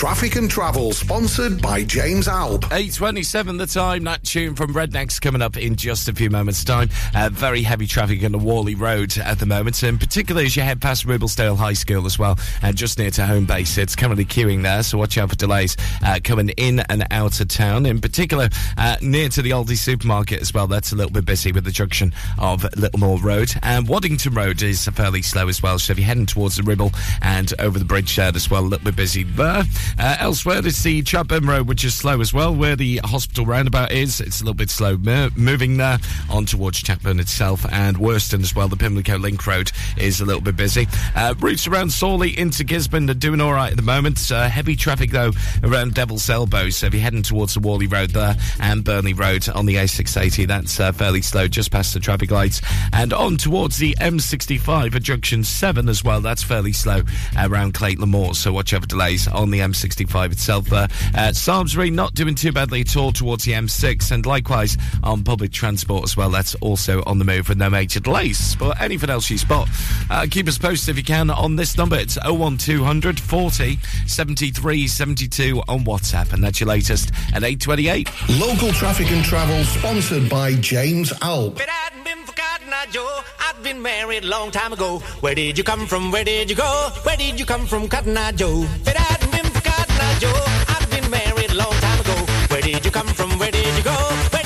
Traffic and Travel, sponsored by James Alb. 8.27 the time. That tune from Rednex coming up in just a few moments' time. Uh, very heavy traffic on the Whalley Road at the moment, and particularly as you head past Ribblesdale High School as well, and just near to home base. It's currently queuing there, so watch out for delays uh, coming in and out of town. In particular, uh, near to the Aldi supermarket as well. That's a little bit busy with the junction of Littlemoor Road. And Waddington Road is fairly slow as well, so if you're heading towards the Ribble and over the bridge there as well, a little bit busy there. Uh, elsewhere, it's the Chatburn Road, which is slow as well, where the hospital roundabout is. It's a little bit slow mo- moving there on towards Chatburn itself and Worston as well. The Pimlico Link Road is a little bit busy. Uh, routes around Sawley into Gisburn are doing all right at the moment. Uh, heavy traffic though around Devil's Elbow. So if you're heading towards the Whalley Road there and Burnley Road on the A680, that's uh, fairly slow just past the traffic lights. And on towards the M65 at junction 7 as well. That's fairly slow around Clayton Moor. So watch out for delays on the M65 itself there. Uh, Salisbury not doing too badly at all towards the M6 and likewise on public transport as well. That's also on the move with no major delays. But anything else you spot, uh, keep us posted if you can on this number. It's 01200 40 73 72 on WhatsApp. And that's your latest at 828. Local Traffic and Travel, sponsored by James Alp. Joe, I've been married a long time ago. Where did you come from? Where did you go? Where did you come from, Cotton Eye Joe? If it Joe, I've been married long time ago. Where did you come from? Where did you go?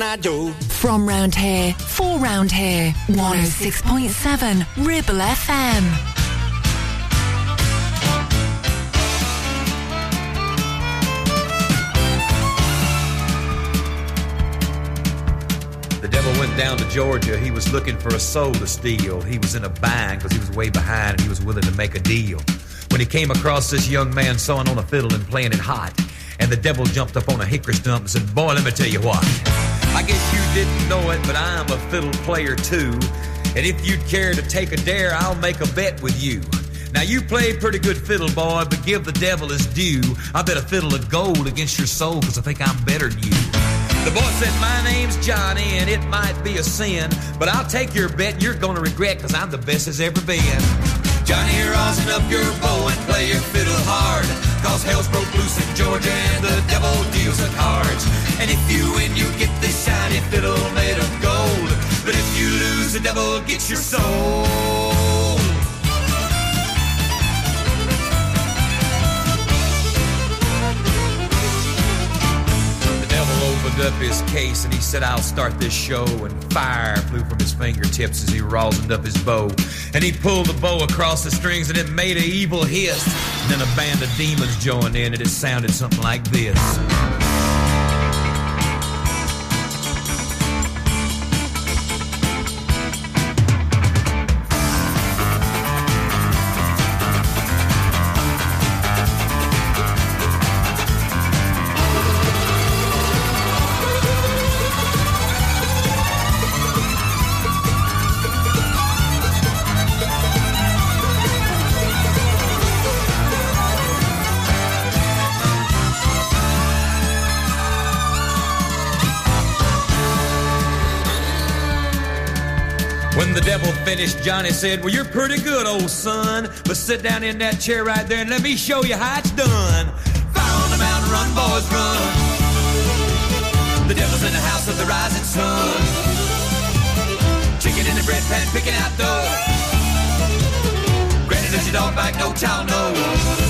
Come from, Cotton Eye Joe? From round here, for round here, 106.7 Ribble FM. The devil went down to Georgia. He was looking for a soul to steal. He was in a bind because he was way behind and he was willing to make a deal. When he came across this young man sawing on a fiddle and playing it hot, and the devil jumped up on a hickory stump and said, Boy, let me tell you what. I guess you didn't know it, but I'm a fiddle player too. And if you'd care to take a dare, I'll make a bet with you. Now you play pretty good fiddle, boy, but give the devil his due. I bet a fiddle of gold against your soul, cause I think I'm better than you. The boy said, My name's Johnny, and it might be a sin, but I'll take your bet and you're gonna regret, cause I'm the best as ever been. Johnny, rosin up your bow and play your fiddle hard. Cause hell's broke loose in Georgia and the devil deals the cards. And if you win, you get this shiny fiddle made of gold. But if you lose, the devil gets your soul. The devil opened up his case and he said, I'll start this show. And fire flew from his fingertips as he rosined up his bow. And he pulled the bow across the strings and it made a evil hiss. And then a band of demons joined in and it sounded something like this. Finished, Johnny said, Well, you're pretty good, old son. But sit down in that chair right there and let me show you how it's done. Fire on the mountain, run, boys, run. The devil's in the house of the rising sun. Chicken in the bread pan, picking out dough. Granny, does your dog bite? No child knows.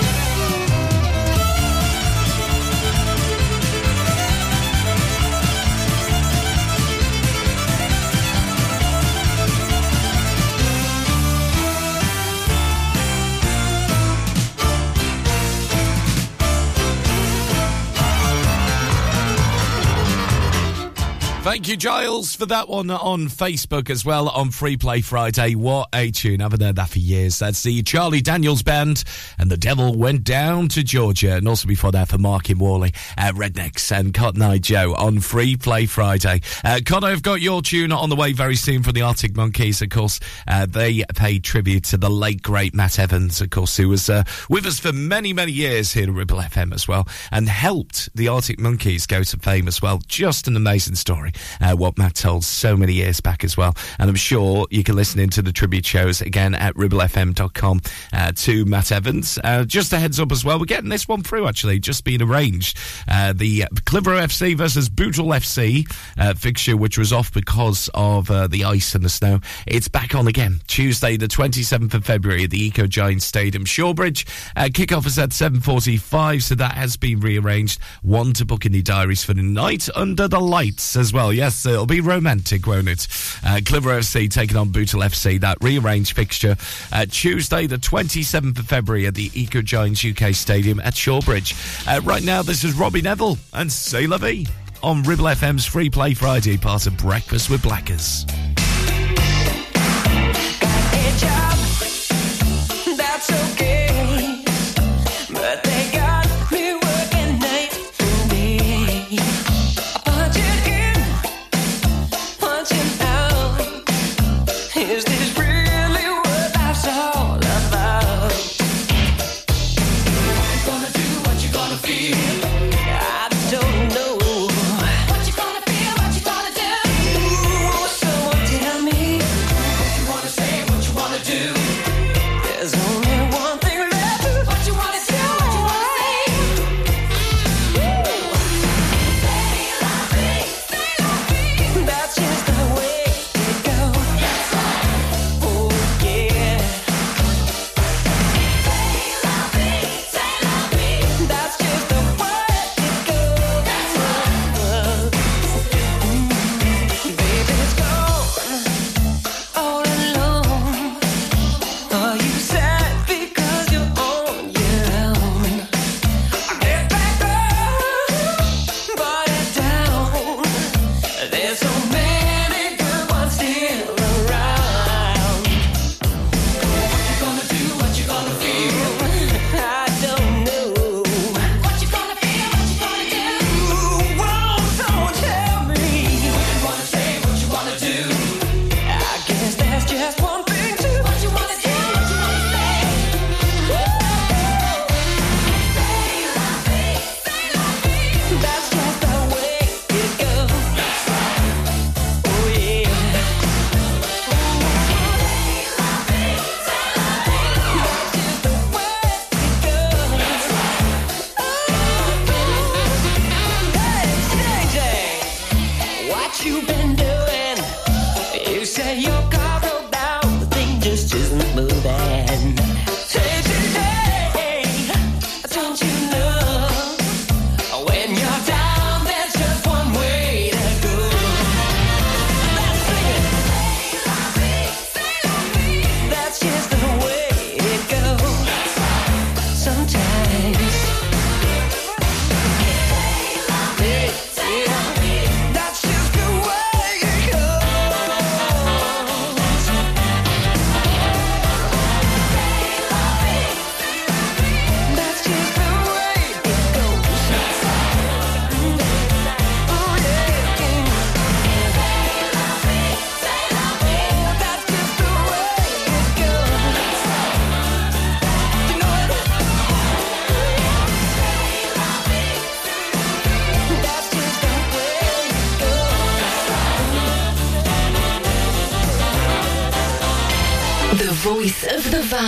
Thank you, Giles, for that one on Facebook as well on Free Play Friday. What a tune. I haven't heard that for years. That's the Charlie Daniels Band and The Devil Went Down to Georgia. And also before that for Mark in Whalley, uh, Rednex and Cotton Eye Joe on Free Play Friday. Uh, Cotton, I've got your tune on the way very soon from the Arctic Monkeys. Of course, uh, they paid tribute to the late, great Matt Evans, of course, who was uh, with us for many, many years here at Ribble FM as well and helped the Arctic Monkeys go to fame as well. Just an amazing story uh, what Matt told so many years back as well. And I'm sure you can listen into the tribute shows again at ribblefm.com uh, to Matt Evans. Uh, just a heads up as well, we're getting this one through actually, just being arranged. Uh, the Clitheroe FC versus Bootle FC uh, fixture, which was off because of uh, the ice and the snow, it's back on again. Tuesday, the 27th of February at the Eco Giant Stadium, Shawbridge. Uh, kickoff is at 7.45, so that has been rearranged. One to book in the diaries for the night under the lights as well. Yes, it'll be romantic, won't it? Uh, Clitheroe FC taking on Bootle FC, that rearranged fixture. Uh, Tuesday, the 27th of February at the Eco Giants UK Stadium at Shawbridge. Uh, right now, this is Robbie Nevil and Say Vie on Ribble FM's Free Play Friday, part of Breakfast with Blackers.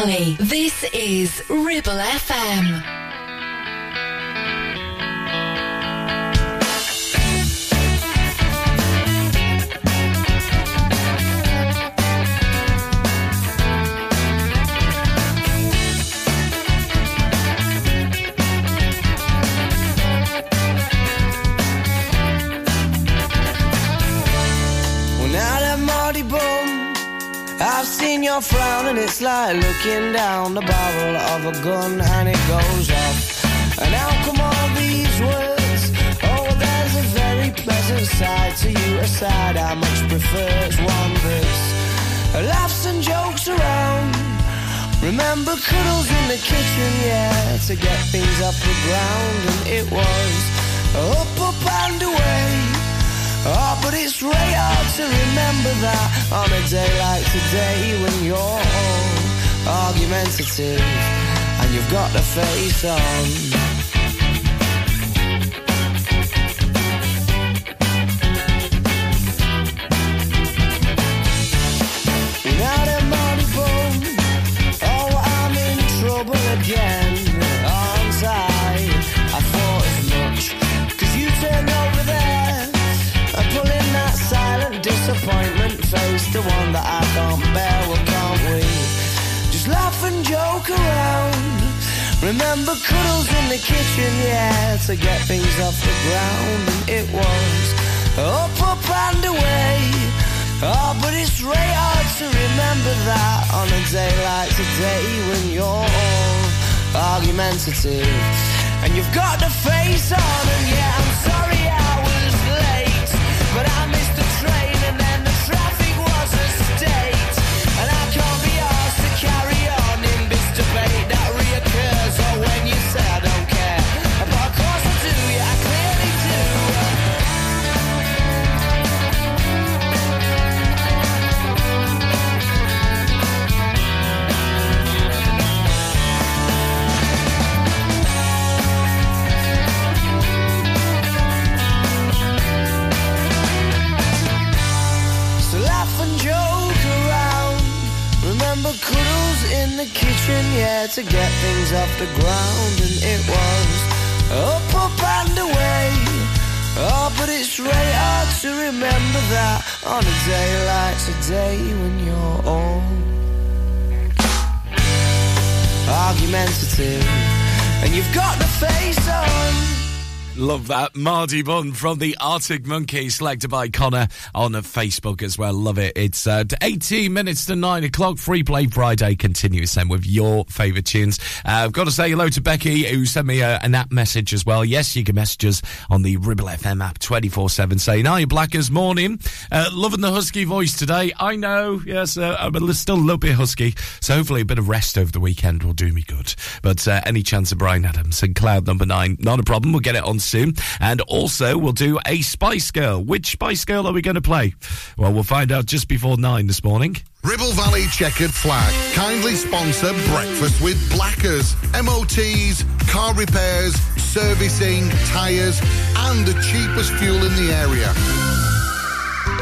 Valley. That Mardy Bum from the Arctic Monkey, selected by Connor on Facebook as well. Love it. It's uh, 18 minutes to 9 o'clock. Free Play Friday continues then with your favourite tunes. Uh, I've got to say hello to Becky, who sent me uh, a, an app message as well. Yes, you can message us on the Ribble FM app 24 7 saying, Hi, Blackers, morning. Uh, loving the husky voice today. I know, yes, uh, I'm still a little bit husky. So hopefully a bit of rest over the weekend will do me good. But any chance of Bryan Adams and Cloud number nine, not a problem. We'll get it on soon. And also, we'll do a Spice Girl. Which Spice Girl are we going to play? Well, we'll find out just before nine this morning. Ribble Valley Chequered Flag kindly sponsor breakfast with blackers, MOTs, car repairs, servicing, tyres, and the cheapest fuel in the area.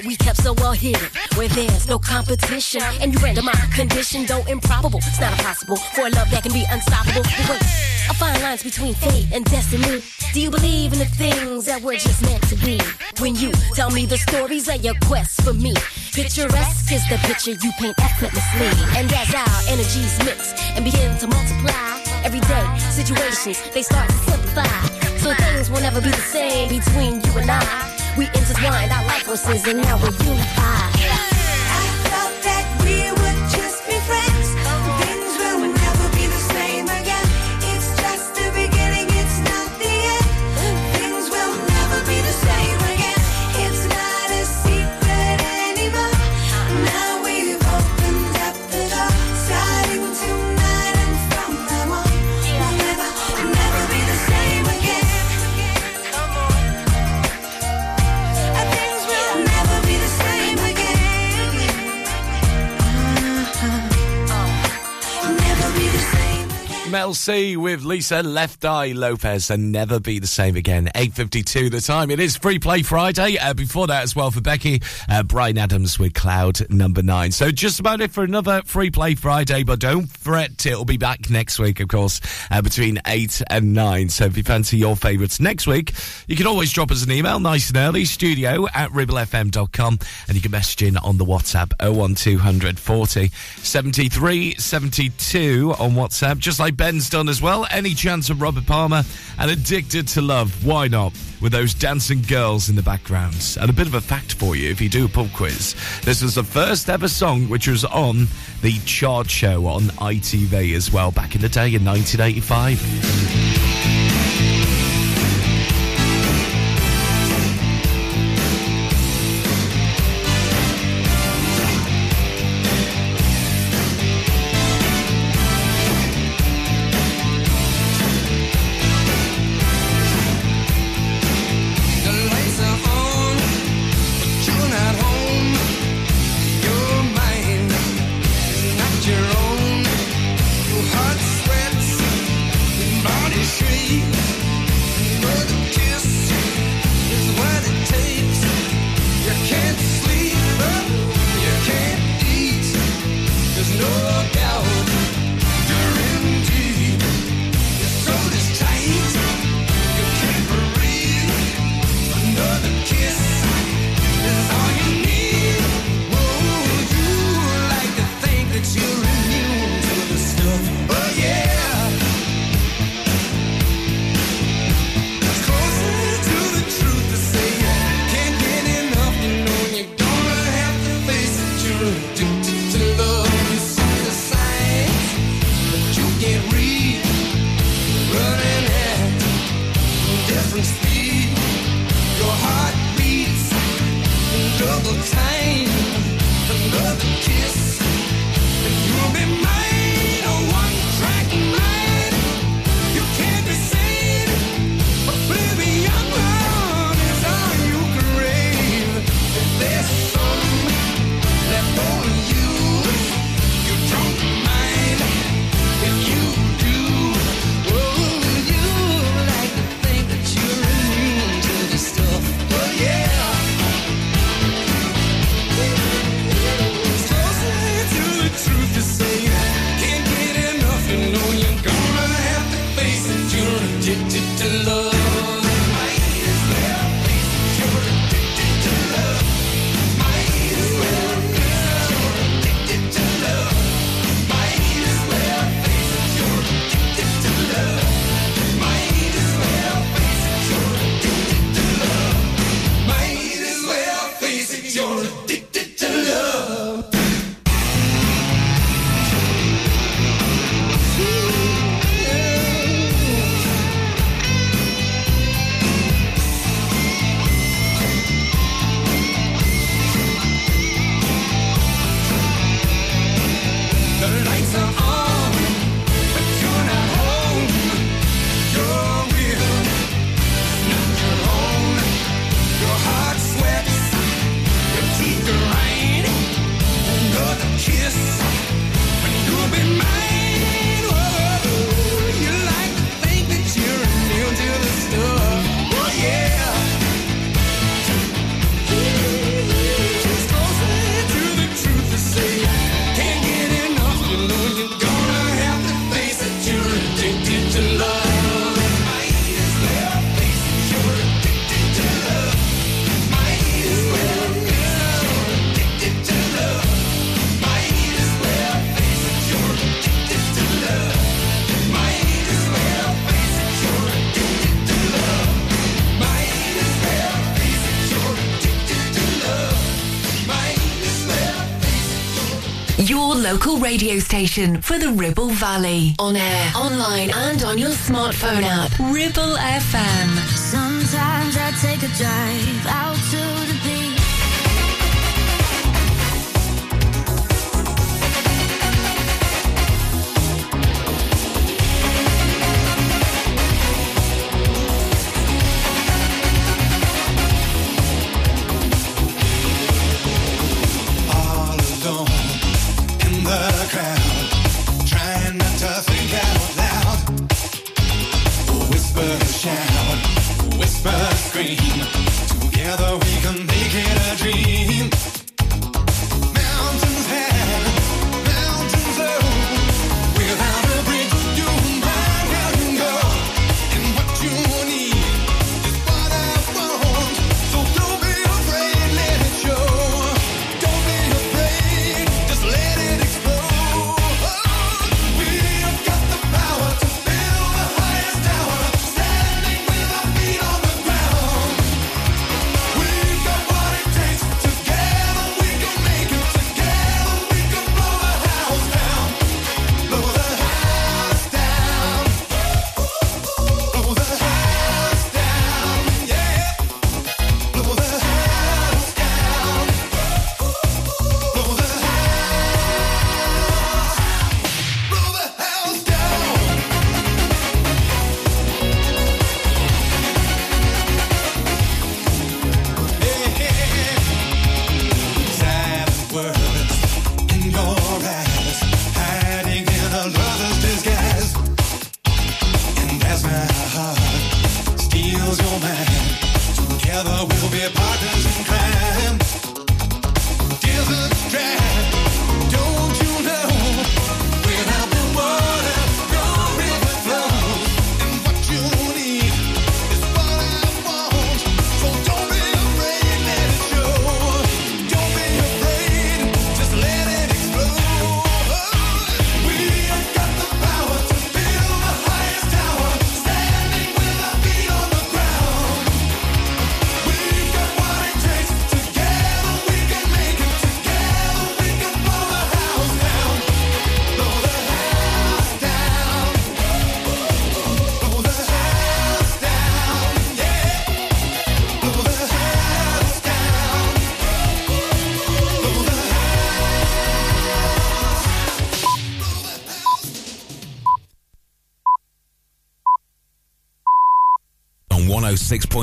That we kept so well hidden. Where there's no competition. And you render my condition, though improbable. It's not impossible for a love that can be unstoppable. But wait, I find lines between fate and destiny. Do you believe in the things that were just meant to be? When you tell me the stories of your quest for me, picturesque is the picture you paint effortlessly. And as our energies mix and begin to multiply, everyday situations they start to simplify. So things will never be the same between you and I. We intertwined our life forces and now we're unified. Same. Mel C with Lisa Left Eye Lopes and never be the same again. 8.52 the time. It is Free Play Friday. Uh, before that as well for Becky, uh, Bryan Adams with Cloud number nine. So just about it for another Free Play Friday, but don't fret. It'll be back next week, of course, uh, between 8 and 9. So if you fancy your favourites next week, you can always drop us an email nice and early, studio at ribblefm.com and you can message in on the WhatsApp 01200 40 73 72 on WhatsApp, just like Done as well. Any chance of Robert Palmer and Addicted to Love? Why not? With those dancing girls in the background. And a bit of a fact for you if you do a pub quiz. This was the first ever song which was on the chart show on ITV as well back in the day in 1985. Station for the Ribble Valley. On air, online, and on your smartphone app. Ribble FM. Sometimes I take a drive out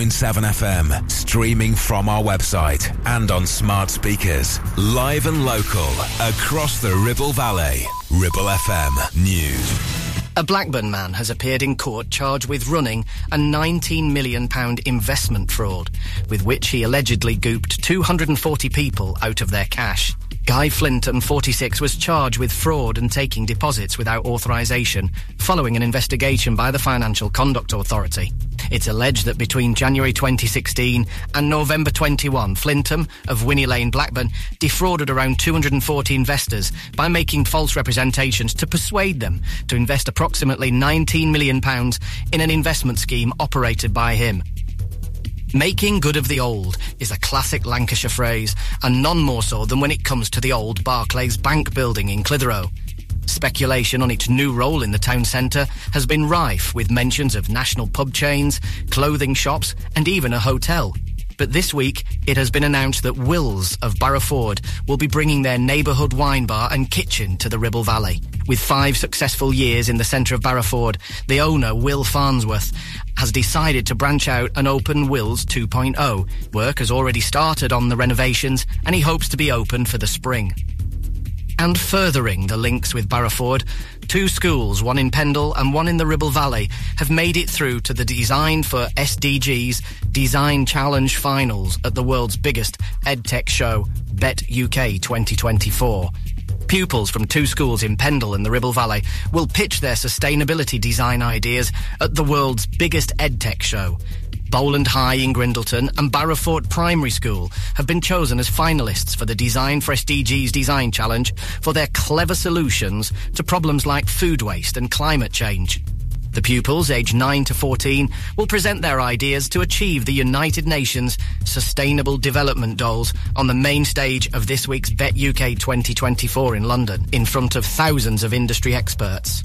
FM, streaming from our website and on smart speakers. Live and local across the Ribble Valley. Ribble FM News. A Blackburn man has appeared in court charged with running a £19 million investment fraud, with which he allegedly gooped 240 people out of their cash. Guy Flinton, 46, was charged with fraud and taking deposits without authorisation, following an investigation by the Financial Conduct Authority. It's alleged that between January 2016 and November 21, Flinton of Whinney Lane, Blackburn, defrauded around 240 investors by making false representations to persuade them to invest approximately £19 million in an investment scheme operated by him. Making good of the old is a classic Lancashire phrase, and none more so than when it comes to the old Barclays Bank building in Clitheroe. Speculation on its new role in the town centre has been rife with mentions of national pub chains, clothing shops, and even a hotel. But this week, it has been announced that Wills of Barrowford will be bringing their neighbourhood wine bar and kitchen to the Ribble Valley. With five successful years in the centre of Barrowford, the owner, Will Farnsworth, has decided to branch out and open Wills 2.0. Work has already started on the renovations and he hopes to be open for the spring. And furthering the links with Barrowford, two schools, one in Pendle and one in the Ribble Valley, have made it through to the Design for SDGs Design Challenge Finals at the world's biggest EdTech show, Bett UK 2024. Pupils from two schools in Pendle and the Ribble Valley will pitch their sustainability design ideas at the world's biggest EdTech show. Bowland High in Grindleton and Barrowford Primary School have been chosen as finalists for the Design for SDGs Design Challenge for their clever solutions to problems like food waste and climate change. The pupils, aged 9 to 14, will present their ideas to achieve the United Nations Sustainable Development Goals on the main stage of this week's Bett UK 2024 in London, in front of thousands of industry experts.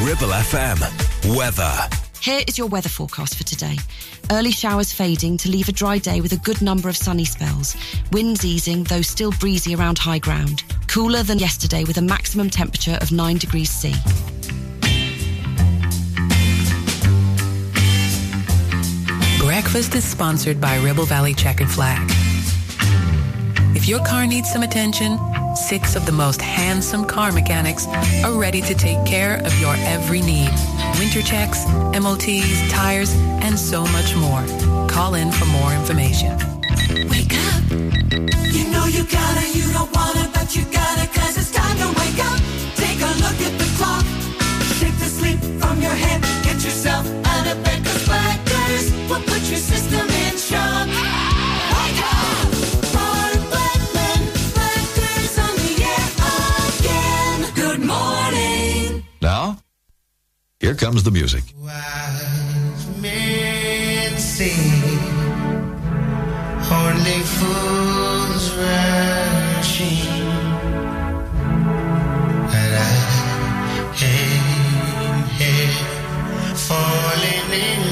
Ribble FM. Weather. Here is your weather forecast for today. Early showers fading to leave a dry day with a good number of sunny spells. Winds easing, though still breezy around high ground. Cooler than yesterday with a maximum temperature of 9 degrees C. Breakfast is sponsored by Ribble Valley Chequered Flag. If your car needs some attention, six of the most handsome car mechanics are ready to take care of your every need. Winter checks, MOTs, tires, and so much more. Call in for more information. Wake up. You know you gotta, you don't wanna, but you gotta, cause it's time to wake up. Take a look at the clock. Shake the sleep from your head. Here comes the music. only fools rushing but I here falling in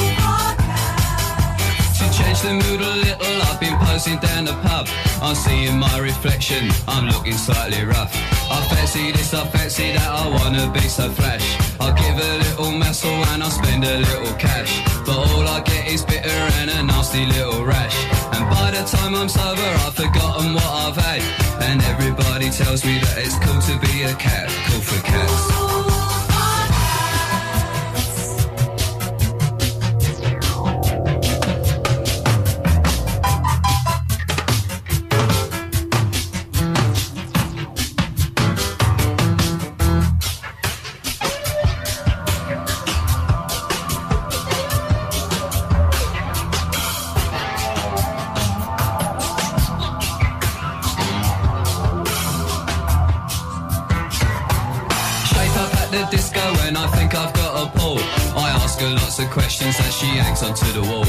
Change the mood a little, I've been posing down the pub. I'm seeing my reflection, I'm looking slightly rough. I fancy this, I fancy that, I wanna be so flash. I give a little muscle and I spend a little cash. But all I get is bitter and a nasty little rash. And by the time I'm sober, I've forgotten what I've had. And everybody tells me that it's cool to be a cat, cool for cats. Onto the wall.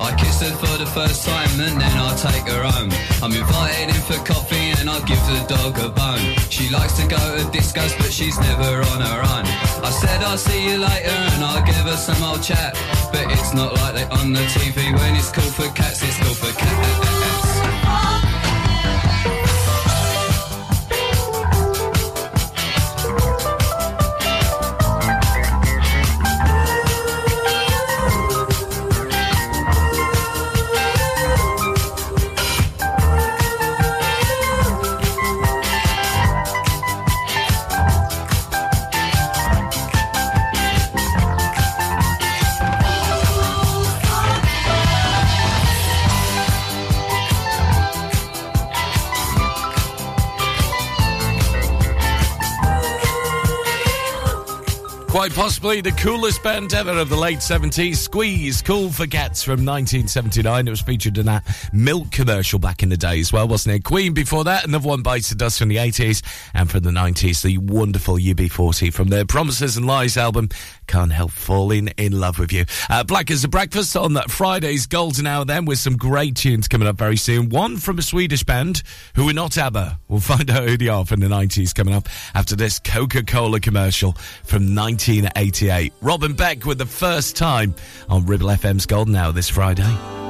I kiss her for the first time and then I take her home. I'm invited in for coffee and I give the dog a bone. She likes to go to discos but she's never on her own. I said I'll see you later and I'll give her some old chat. But it's not like they on the TV when it's cool for cats, it's cool for cats. Possibly the coolest band ever of the late 70s. Squeeze, Cool for Cats from 1979. It was featured in that milk commercial back in the day as well, wasn't it? Queen before that, another one bites the dust from the 80s. And from the 90s, the wonderful UB40 from their Promises and Lies album. Can't help falling in love with you. Uh, Black as a Breakfast on Friday's Golden Hour then with some great tunes coming up very soon. One from a Swedish band who are not ABBA. We'll find out who they are from the 90s coming up after this Coca-Cola commercial from 1988. Robin Beck with the first time on Ribble FM's Golden Hour this Friday.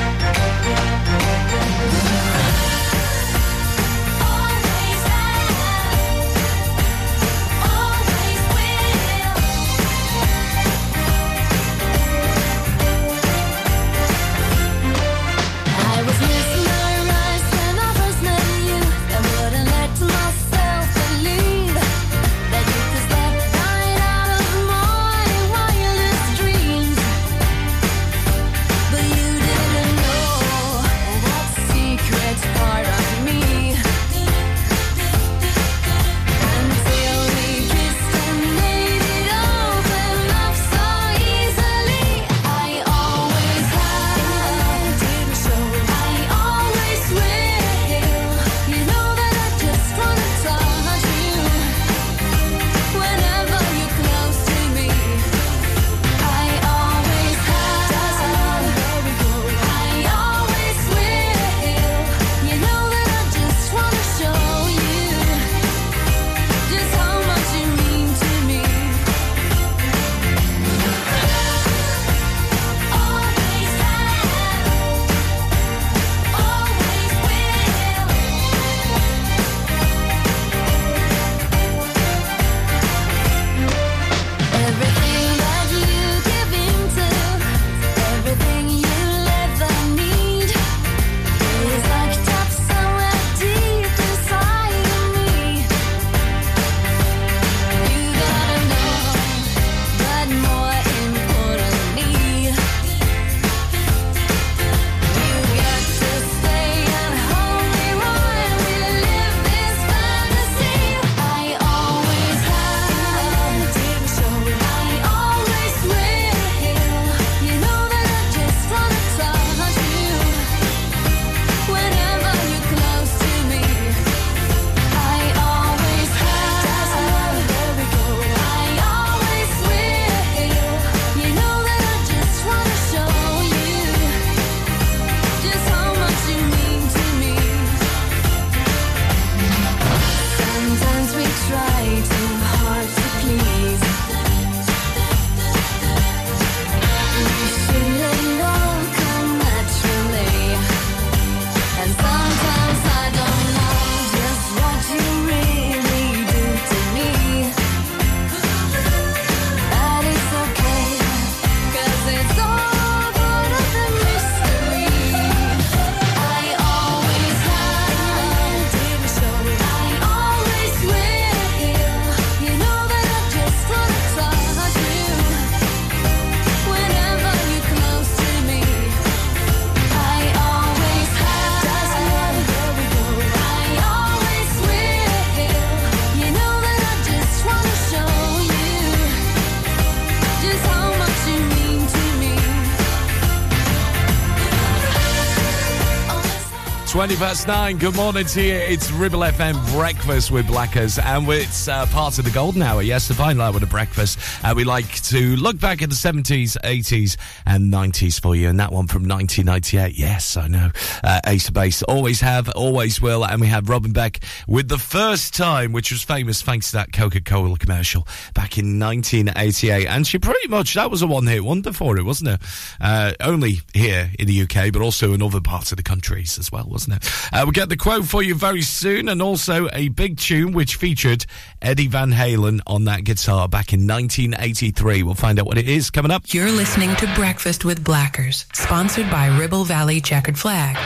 20 past 9. Good morning to you. It's Ribble FM Breakfast with Blackers, and it's uh, part of the golden hour. Yes, the final hour of breakfast. Uh, we like to look back at the 70s, 80s, and 90s for you, and that one from 1998. Yes, I know. Uh, Ace of Base. Always have, always will. And we have Robin Beck with the first time, which was famous thanks to that Coca Cola commercial back in 1988. And she pretty much, that was a one hit wonder for it, wasn't it? Uh, only here in the UK, but also in other parts of the countries as well, wasn't it? Uh, we'll get the quote for you very soon, and also a big tune which featured Eddie Van Halen on that guitar back in 1983. We'll find out what it is coming up. You're listening to Breakfast with Blackers, sponsored by Ribble Valley Chequered Flag.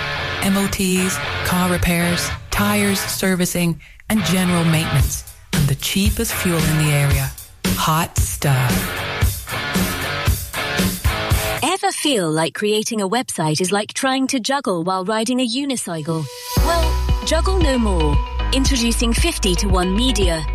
MOTs, car repairs, tires, servicing, and general maintenance. And the cheapest fuel in the area. Hot stuff. Ever feel like creating a website is like trying to juggle while riding a unicycle? Well, juggle no more. Introducing 50 to 1 Media.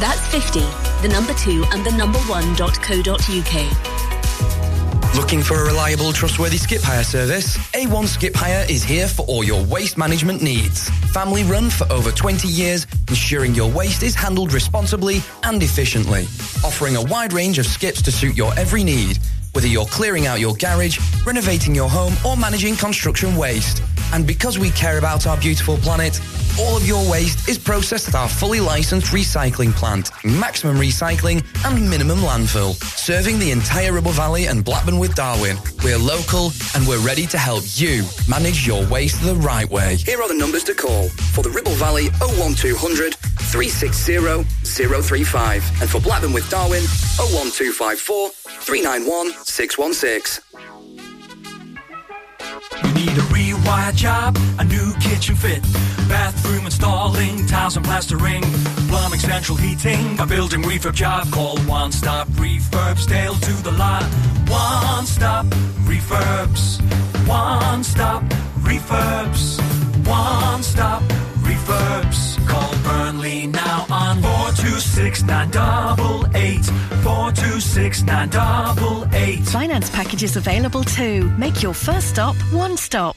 That's 50, the number 2 and the number 1.co.uk. Looking for a reliable, trustworthy skip hire service? A1 Skip Hire is here for all your waste management needs. Family run for over 20 years, ensuring your waste is handled responsibly and efficiently. Offering a wide range of skips to suit your every need, whether you're clearing out your garage, renovating your home, or managing construction waste. And because we care about our beautiful planet, all of your waste is processed at our fully licensed recycling plant, maximum recycling and minimum landfill, serving the entire Ribble Valley and Blackburn with Darwen. We're local and we're ready to help you manage your waste the right way. Here are the numbers to call. For the Ribble Valley 01200 360 035 and for Blackburn with Darwen 01254 391 616. You need a rewire job, a new kitchen fit, bathroom installing, tiles and plastering, plumbing, central heating, a building refurb job. Call One Stop Refurbs, Dale to the lot. One Stop Refurbs, One Stop Refurbs, One Stop Refurbs. Call Burnley now on 426 426 Finance packages available too. Make your first stop one stop.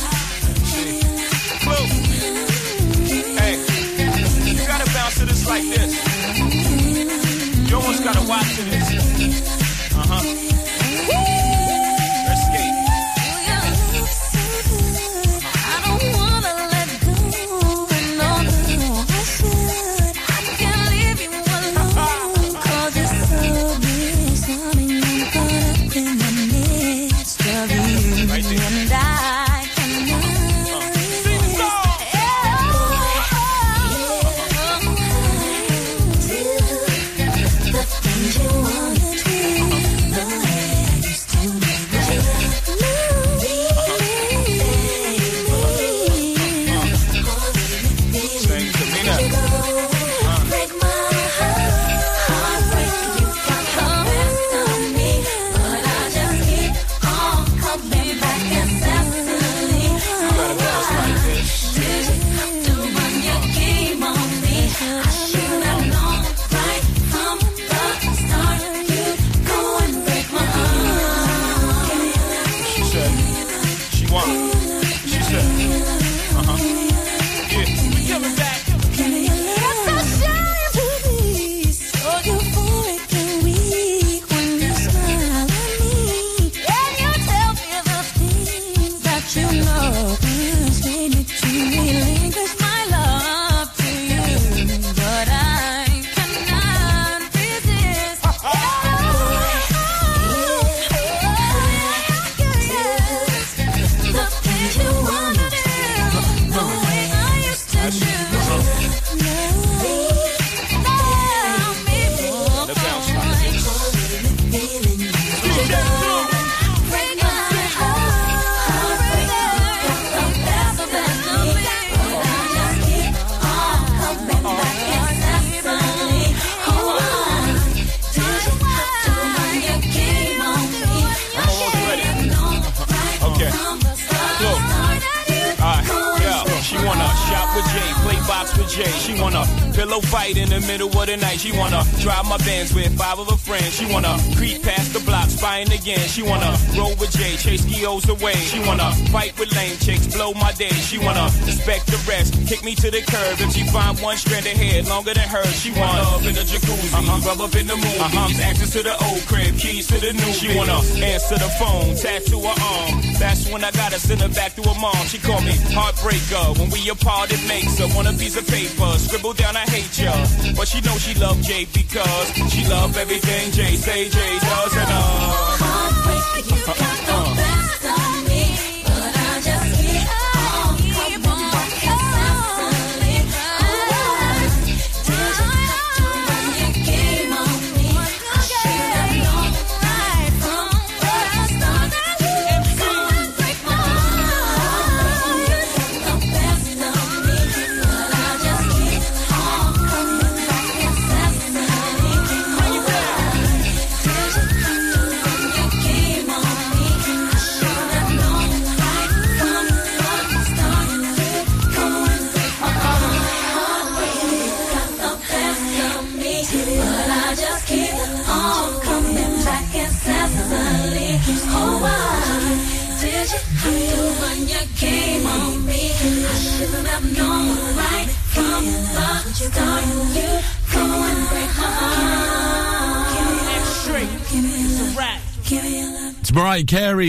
Kick me to the curb. If she find one strand of hair longer than hers, she want love in the jacuzzi, rub up in the movies, uh-huh. access to the old crib, keys to the new. She wanna answer the phone, tattoo her arm. That's when I gotta send her back to her mom. She called me heartbreaker. When we apart, it makes her want a piece of paper. Scribble down, I hate ya. But she know she love Jay because she love everything Jay say Jay does and uh. Came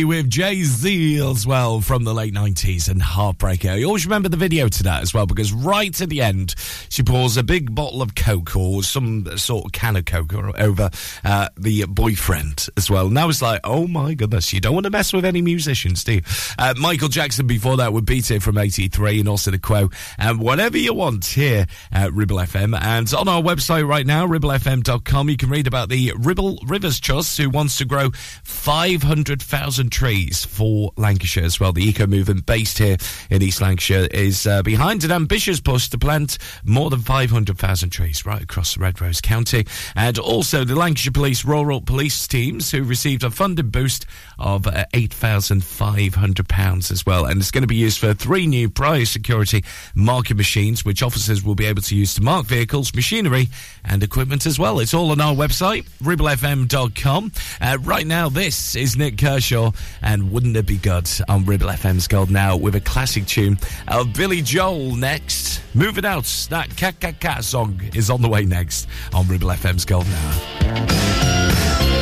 With Jay Z as well from the late 90s and Heartbreaker. You always remember the video to that as well because right at the end, she pours a big bottle of Coke or some sort of can of Coke over uh, the boyfriend as well. Now it's like, oh my goodness, you don't want to mess with any musicians, do you? Uh, Michael Jackson before that would beat it from 83 and also the Quo. And whatever you want here at Ribble FM. And on our website right now, ribblefm.com, you can read about the Ribble Rivers Trust who wants to grow 500,000 trees for Lancashire as well. The eco movement based here in East Lancashire is uh, behind an ambitious push to plant more than 500,000 trees right across Red Rose County. And also the Lancashire Police Rural Police Teams who received a funding boost of uh, £8,500 as well. And it's going to be used for three new prior security marking machines, which officers will be able to use to mark vehicles, machinery, and equipment as well. It's all on our website, ribblefm.com. Uh, right now, this is Nik Kershaw, and wouldn't it be good on Ribble FM's Golden Hour with a classic tune of Billy Joel next. Moving out, that Cat Cat Cat song is on the way next on Ribble FM's Golden Hour.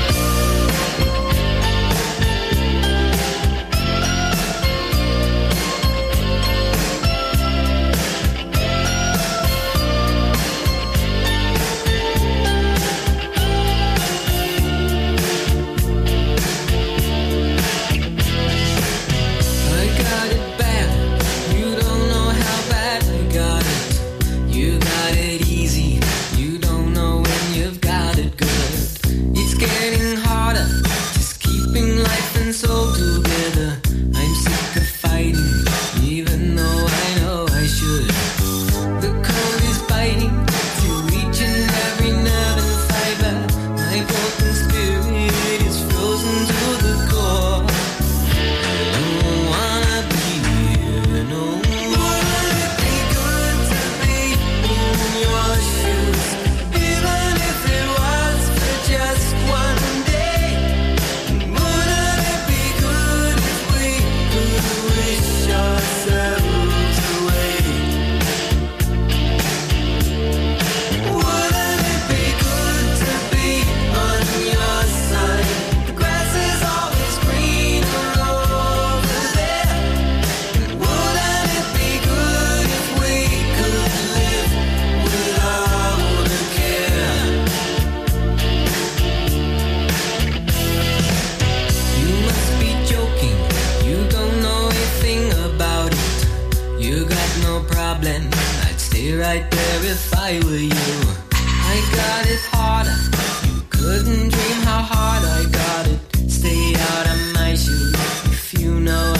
Stay right there if I were you. I got it harder. You couldn't dream how hard I got it. Stay out of my shoes if you know.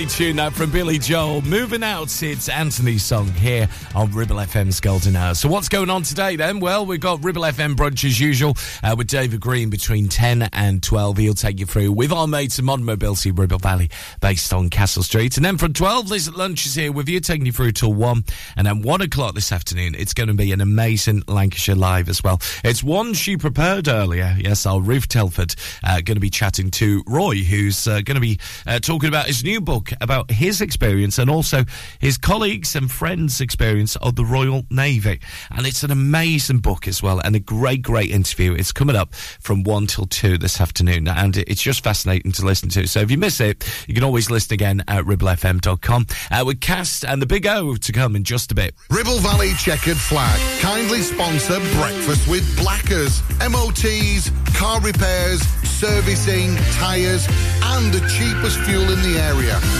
Great tune that from Billy Joel. Moving out, it's Anthony's song here on Ribble FM's Golden Hour. So what's going on today then? Well, we've got Ribble FM brunch as usual uh, with David Green between 10 and 12. He'll take you through with our mates at Modern Mobility Ribble Valley based on Castle Street. And then from 12, Liz at lunch is here with you, taking you through till 1. And then 1 o'clock this afternoon, it's going to be an amazing Lancashire Live as well. It's one she prepared earlier. Yes, our Ruth Telford uh, going to be chatting to Roy, who's uh, going to be uh, talking about his new book about his experience and also his colleagues and friends' experience of the Royal Navy. And it's an amazing book as well and a great, great interview. It's coming up from 1 till 2 this afternoon and it's just fascinating to listen to. So if you miss it, you can always listen again at ribblefm.com. Uh, with Cast and the Big O to come in just a bit. Ribble Valley Chequered Flag kindly sponsor Breakfast with Blackers, MOTs, car repairs, servicing, tyres, and the cheapest fuel in the area.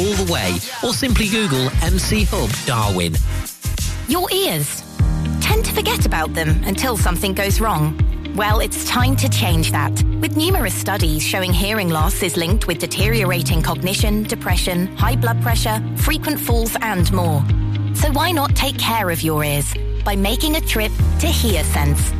all the way, or simply Google MC Hub Darwen. Your ears. Tend to forget about them until something goes wrong. Well, it's time to change that. With numerous studies showing hearing loss is linked with deteriorating cognition, depression, high blood pressure, frequent falls, and more. So why not take care of your ears by making a trip to HearSense?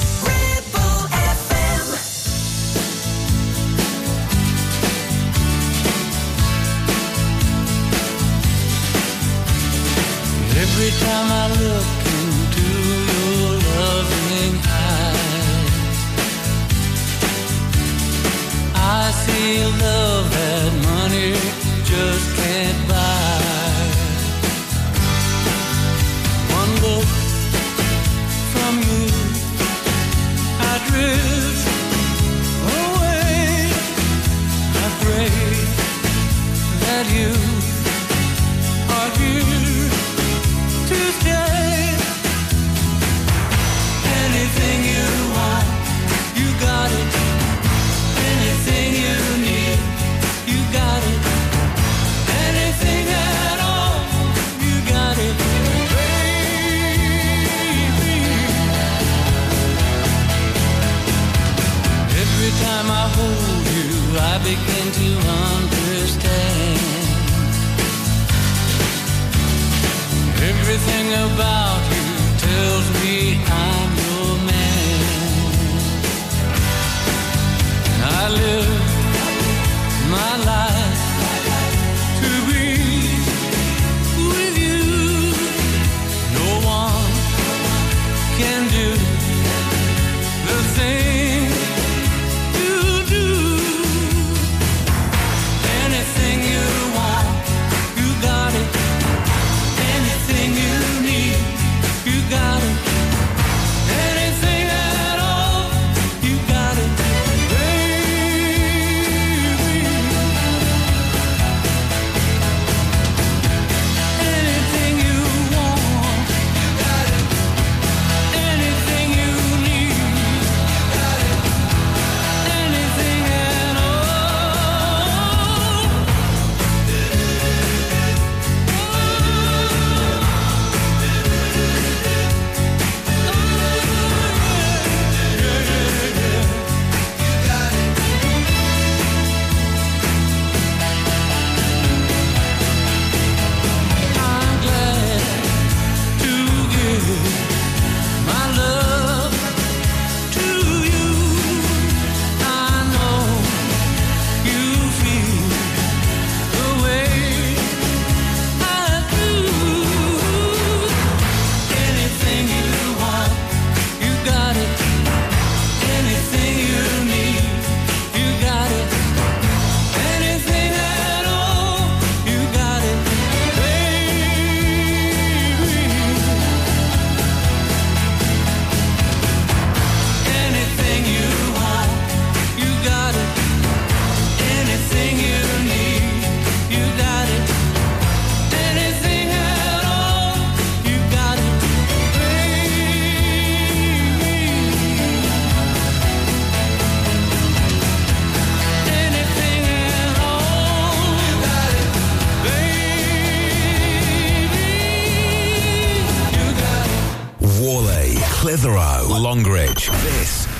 Every time I look into your loving eyes, I see love that money just can't buy. One look from you, I drift away. I pray that you I begin to understand. Everything about you tells me I'm your man. I live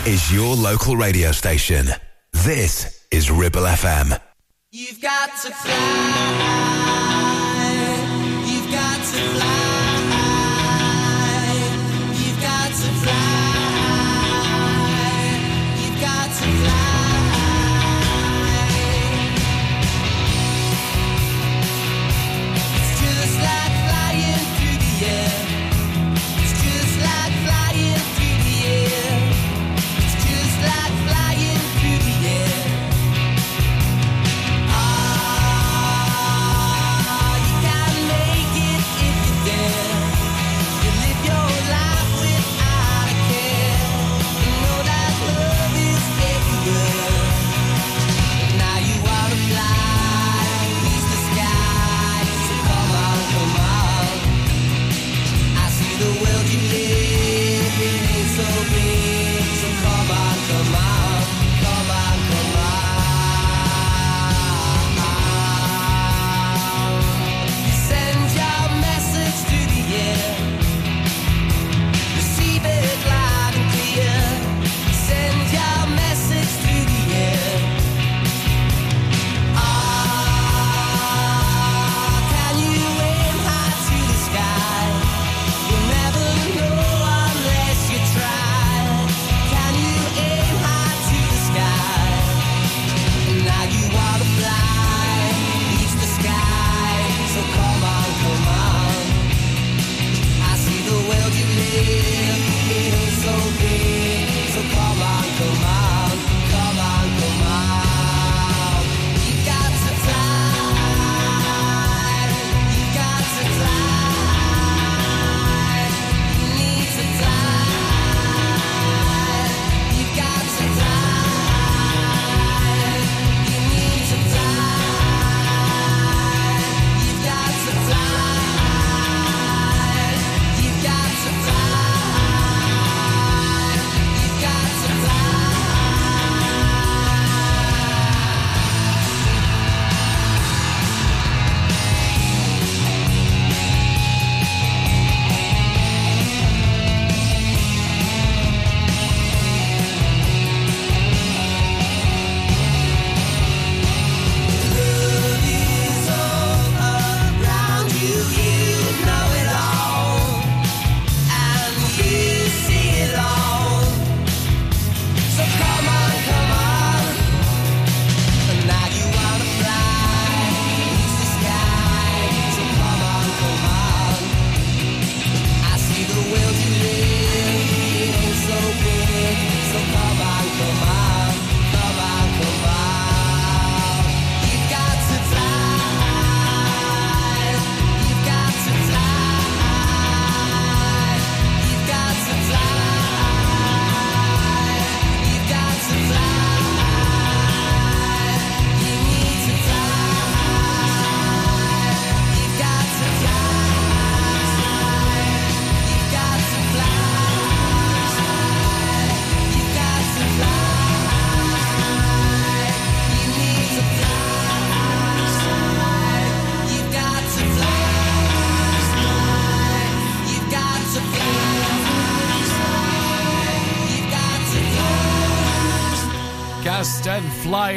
is your local radio station. This is Ribble FM. You've got to fly.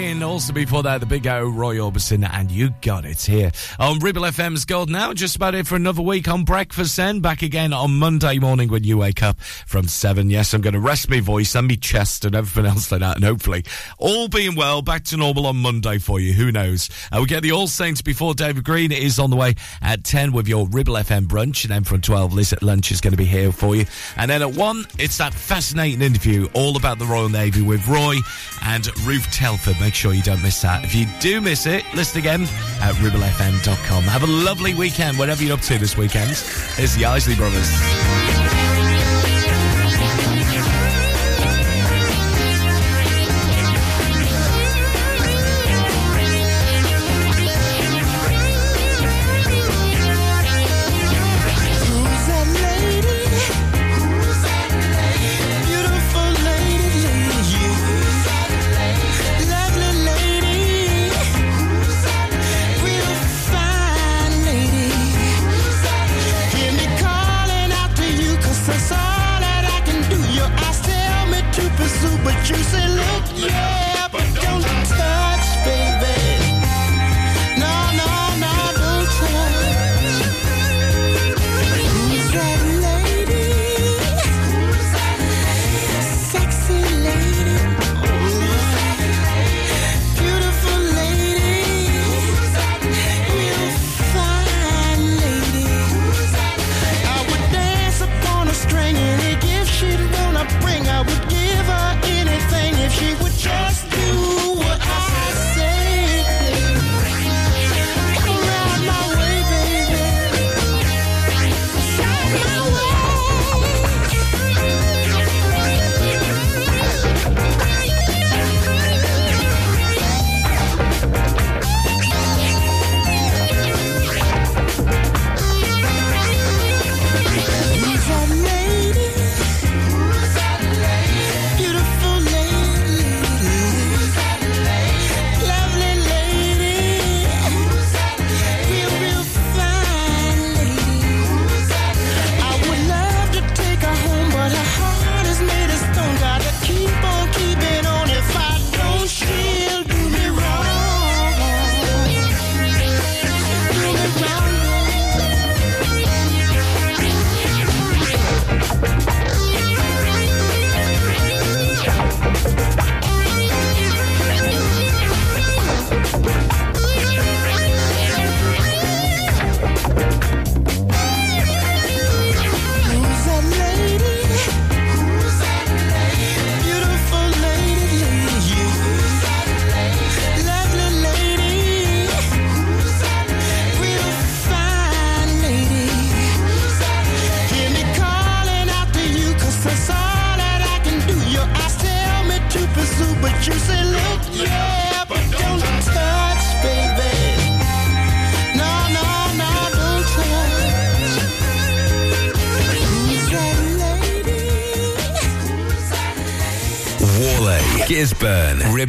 Also before that, the big O, Roy Orbison, and you got it here on Ribble FM's Golden Hour. Just about it for another week on Breakfast Then. Back again on Monday morning when you wake up from 7. Yes, I'm going to rest my voice and my chest and everything else like that. And hopefully, all being well, back to normal on Monday for you. Who knows? Uh, we get the All Saints before David Green is on the way at 10 with your Ribble FM brunch. And then from 12, Liz at lunch is going to be here for you. And then at 1, it's that fascinating interview all about the Royal Navy with Roy and Ruth Telford. Make sure you don't miss that. If you do miss it, listen again at ribblefm.com. Have a lovely weekend, whatever you're up to this weekend. It's the Isley Brothers.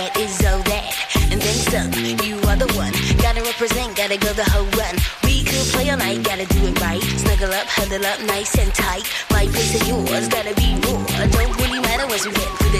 cat is all that. And then some, you are the one. Gotta represent, gotta go the whole run. We could play all night, gotta do it right. Snuggle up, huddle up, nice and tight. My place and yours, gotta be more. Don't really matter once we get through the